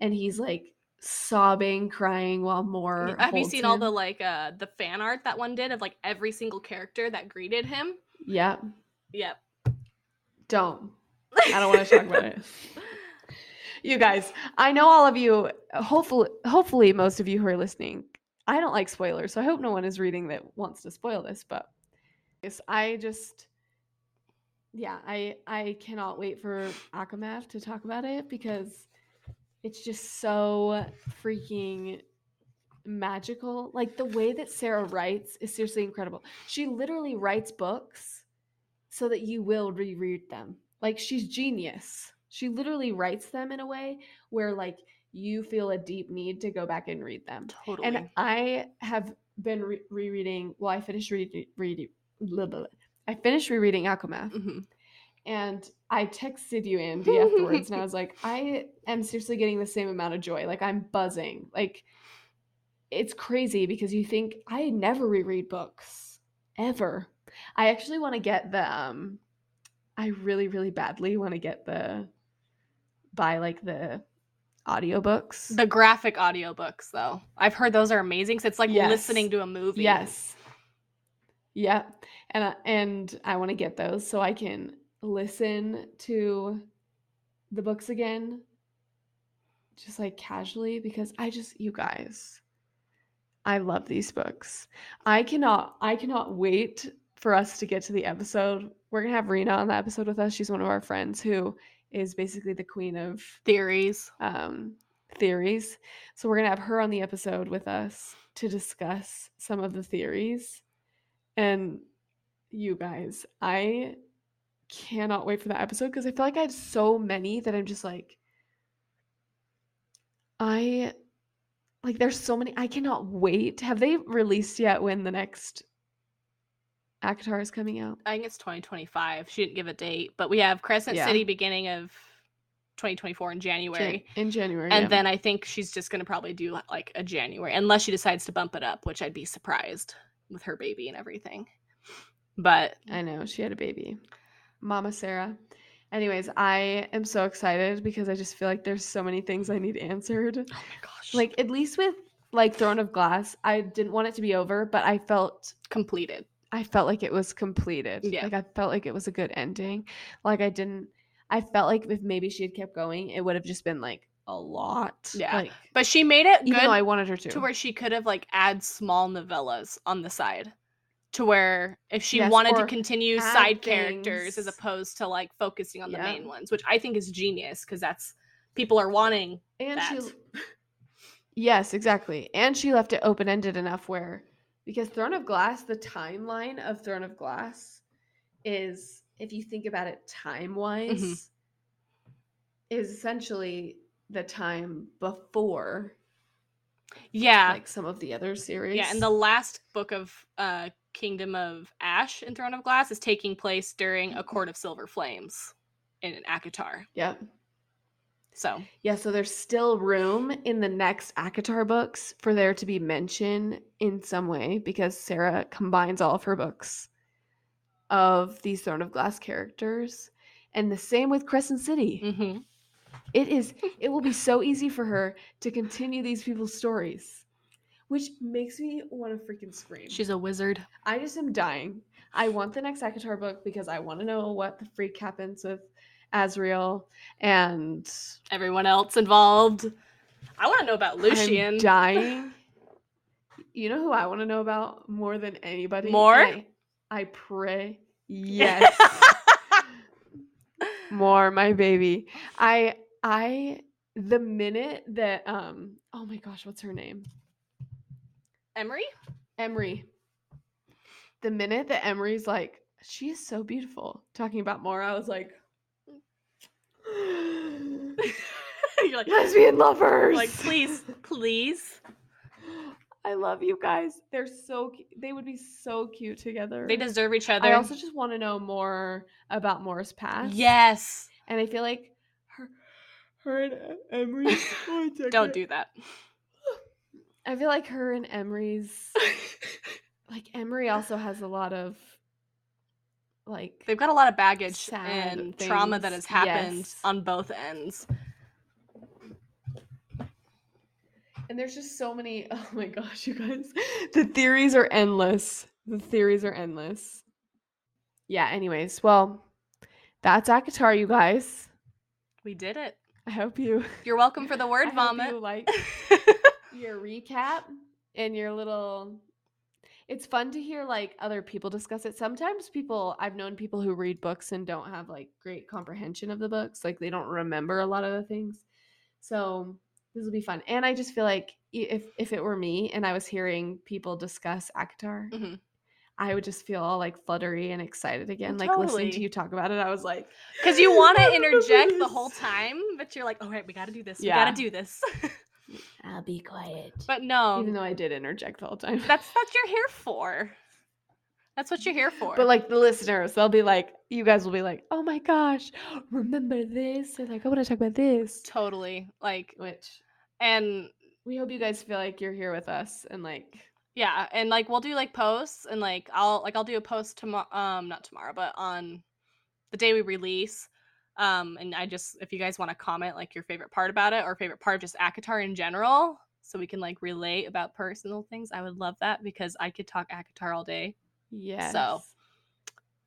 And he's like sobbing crying while more Have you seen all the like uh the fan art that one did of like every single character that greeted him? yeah Yep. don't I don't want to talk about it. You guys, I know all of you. Hopefully, hopefully, most of you who are listening. I don't like spoilers, so I hope no one is reading that wants to spoil this. But I just, yeah, I I cannot wait for ACOMAF to talk about it because it's just so freaking magical. Like the way that Sarah writes is seriously incredible. She literally writes books so that you will reread them. Like she's genius. She literally writes them in a way where like you feel a deep need to go back and read them. Totally. And I have been re- rereading. Well, I finished reading. reading blah, blah, blah. I finished rereading ACOMAF, Mhm. And I texted you, Andy, afterwards, and I was like, I am seriously getting the same amount of joy. Like I'm buzzing. Like it's crazy because you think I never reread books ever. I actually want to get the. um I really, really badly want to get the buy like the audiobooks. The graphic audiobooks though. I've heard those are amazing. 'cause it's like Yes. listening to a movie. Yes. Yeah. And I- and I want to get those so I can listen to the books again just like casually because I just you guys I love these books. I cannot I cannot wait for us to get to the episode. We're going to have Rena on the episode with us. She's one of our friends who is basically the queen of Theories. um, theories. So we're gonna have her on the episode with us to discuss some of the theories. And you guys, I cannot wait for that episode because I feel like I have so many that I'm just like, I like. There's so many. I cannot wait. Have they released yet when the next ACOTAR is coming out? I think it's 2025. She didn't give a date, but we have Crescent Yeah. City beginning of 2024 in Jan- January. in January, And yeah. then I think she's just going to probably do like a January, unless she decides to bump it up, which I'd be surprised with her baby and everything. But I know she had a baby. Mama Sarah. Anyways, I am so excited because I just feel like there's so many things I need answered. oh my gosh, Like at least with like Throne of Glass, I didn't want it to be over, but I felt completed. I felt like it was completed. Yeah. Like I felt like it was a good ending. Like I didn't I felt like if maybe she had kept going, it would have just been like a lot. Yeah. Like But she made it even though I wanted her to. to where she could have like add small novellas on the side to where if she Yes, wanted to continue side characters as opposed to like focusing on the main ones which i think is genius because that's people are wanting and she. Yes, exactly. And she left it open ended enough where because Throne of Glass, the timeline of Throne of Glass is if you think about it time wise, is essentially the time before Yeah. like some of the other series. yeah, and the last book of uh Kingdom of Ash and Throne of Glass is taking place during a Court of Silver Flames in ACOTAR. Yep. So Yeah, so there's still room in the next ACOTAR books for there to be mention in some way because Sarah combines all of her books of these Throne of Glass characters. And the same with Crescent City. mhm. It is it will be so easy for her to continue these people's stories. Which makes me want to freaking scream. she's a wizard. I just am dying. I want the next ACOTAR book because I want to know what the freak happens with Azriel and Everyone else involved. I want to know about Lucien. I'm dying. You know who I want to know about more than anybody? Mor? I, I pray. Yes. Mor, my baby. I I the minute that um oh my gosh, what's her name? Emery? Emery. The minute that Emery's like, she is so beautiful, talking about Mor, I was like You're like, lesbian lovers. like, please, please. I love you guys. They're so they would be so cute together. They deserve each other. I also just want to know more about Mor's past. yes. and I feel like her, her and Emery. Don't do that. I feel like her and Emery's like Emery also has a lot of like They've got a lot of baggage and trauma that has happened yes. on both ends. and there's just so many oh my gosh you guys the theories are endless the theories are endless yeah anyways well that's ACOTAR you guys We did it. i hope you You're welcome for the I word hope vomit. you like your recap and your little it's fun to hear like other people discuss it sometimes people i've known people who read books and don't have like great comprehension of the books like they don't remember a lot of the things so this will be fun and i just feel like if if it were me and i was hearing people discuss ACOTAR Mhm. i would just feel all like fluttery and excited again like listening to you talk about it i was like Because you want to interject the whole time, but you're like, all right, we got to do this. Yeah. We got to do this. i'll be quiet but no, even though i did interject the whole time that's what you're here for. That's what you're here for. But like the listeners, they'll be like, you guys will be like, oh my gosh, remember this? They're like, I want to talk about this. totally. Like, Which and we hope you guys feel like you're here with us and like, yeah, and like we'll do like posts and like I'll like I'll do a post tomorrow um not tomorrow, but on the day we release. Um and I just if you guys want to comment like your favorite part about it or favorite part of just ACOTAR in general, so we can like relate about personal things, I would love that because I could talk ACOTAR all day. Yeah. So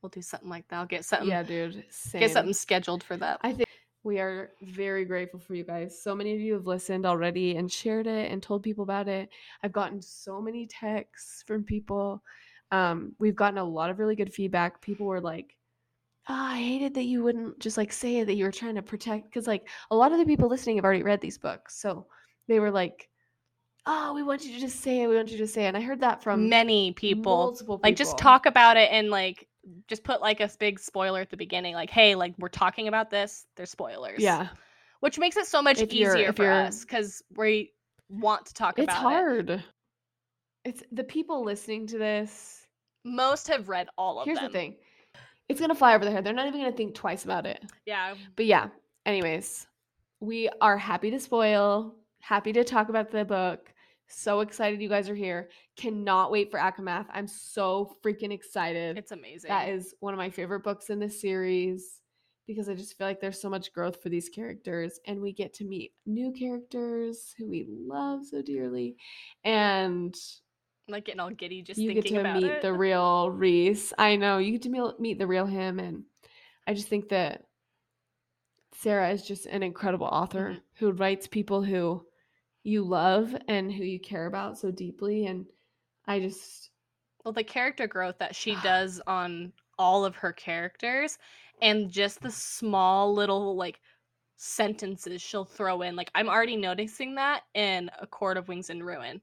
We'll do something like that. I'll get something yeah, dude. Same. get something scheduled for that. I think we are very grateful for you guys. So many of you have listened already and shared it and told people about it. I've gotten so many texts from people. Um, we've gotten a lot of really good feedback. People were like, oh, I hated that you wouldn't just like say it, that you were trying to protect. Because, like, a lot of the people listening have already read these books. So they were like, oh, we want you to just say it. We want you to say it. And I heard that from Many people multiple like just talk about it and like just put like a big spoiler at the beginning like hey like we're talking about this there's spoilers Yeah. which makes it so much If easier for us because we want to talk It's about it It's hard. It's the people listening to this. most have read all of Here's them Here's the thing. It's gonna fly over their head. They're not even gonna think twice about it. yeah But yeah, anyways, we are happy to spoil, happy to talk about the book. So excited you guys are here. Cannot wait for ACOMAF. I'm so freaking excited. it's amazing that is one of my favorite books in this series because I just feel like there's so much growth for these characters and we get to meet new characters who we love so dearly. And like getting all giddy just you get to about meet it the real Rhys. I know you get to meet, the real him, and I just think that Sarah is just an incredible author Mhm. who writes people who you love and who you care about so deeply. And I just well the character growth that she does on all of her characters and just the small little like sentences she'll throw in like i'm already noticing that in a court of wings and ruin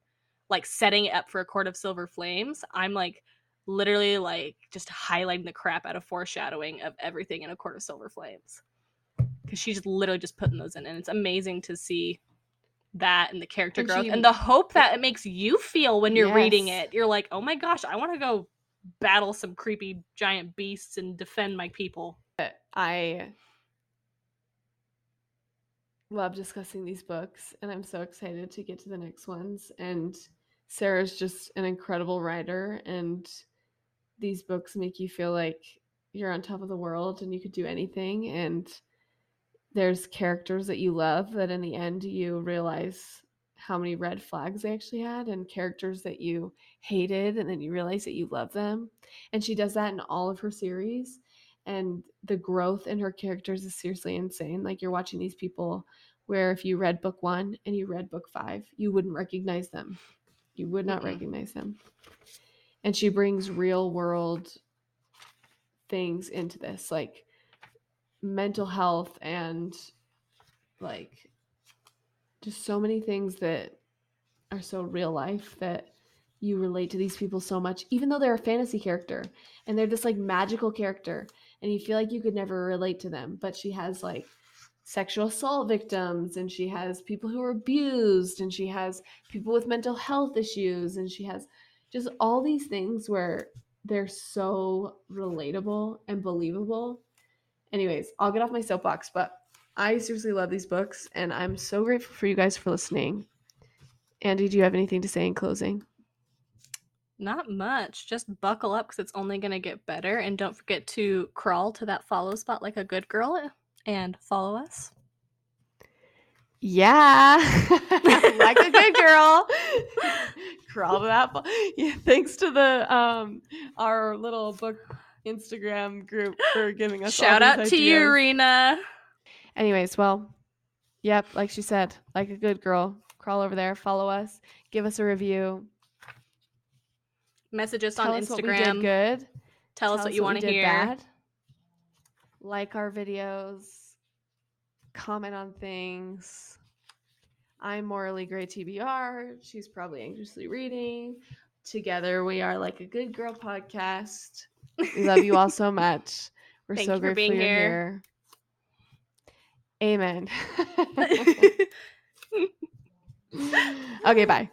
like setting it up for a court of silver flames i'm like literally like just highlighting the crap out of foreshadowing of everything in a court of silver flames. Because she's literally just putting those in and it's amazing to see that and the character And growth she- and the hope that it makes you feel when you're reading it. You're like oh my gosh i want to go battle some creepy giant beasts and defend my people. I love discussing these books and I'm so excited to get to the next ones. And Sarah's just an incredible writer and these books make you feel like you're on top of the world and you could do anything and there's characters that you love that in the end you realize how many red flags they actually had and characters that you hated and then you realize that you love them. And she does that in all of her series and the growth in her characters is seriously insane. Like you're watching these people where if you read book one and you read book five you wouldn't recognize them you would not Mm-mm. recognize them and she brings real world things into this like mental health and like just so many things that are so real life that you relate to these people so much even though they're a fantasy character and they're this like magical character and you feel like you could never relate to them but she has like sexual assault victims and she has people who are abused and she has people with mental health issues and she has just all these things where they're so relatable and believable anyways i'll get off my soapbox but i seriously love these books and i'm so grateful for you guys for listening andy do you have anything to say in closing Not much. Just buckle up because it's only going to get better. And don't forget to crawl to that follow spot like a good girl and follow us. Yeah, like a good girl. Crawl to that. Yeah, thanks to the um our little book Instagram group for giving us. Shout out to you. Rena. Anyways, well, yep, like she said, like a good girl, crawl over there, follow us, give us a review, Message us tell on us what we did Instagram. good, Tell us what you want to hear. bad, like our videos, comment on things. I'm morally gray TBR. She's probably anxiously reading. Together, we are like a good girl podcast. We love you all so much. We're Thank so you for grateful being you're here. here. Amen. okay, bye.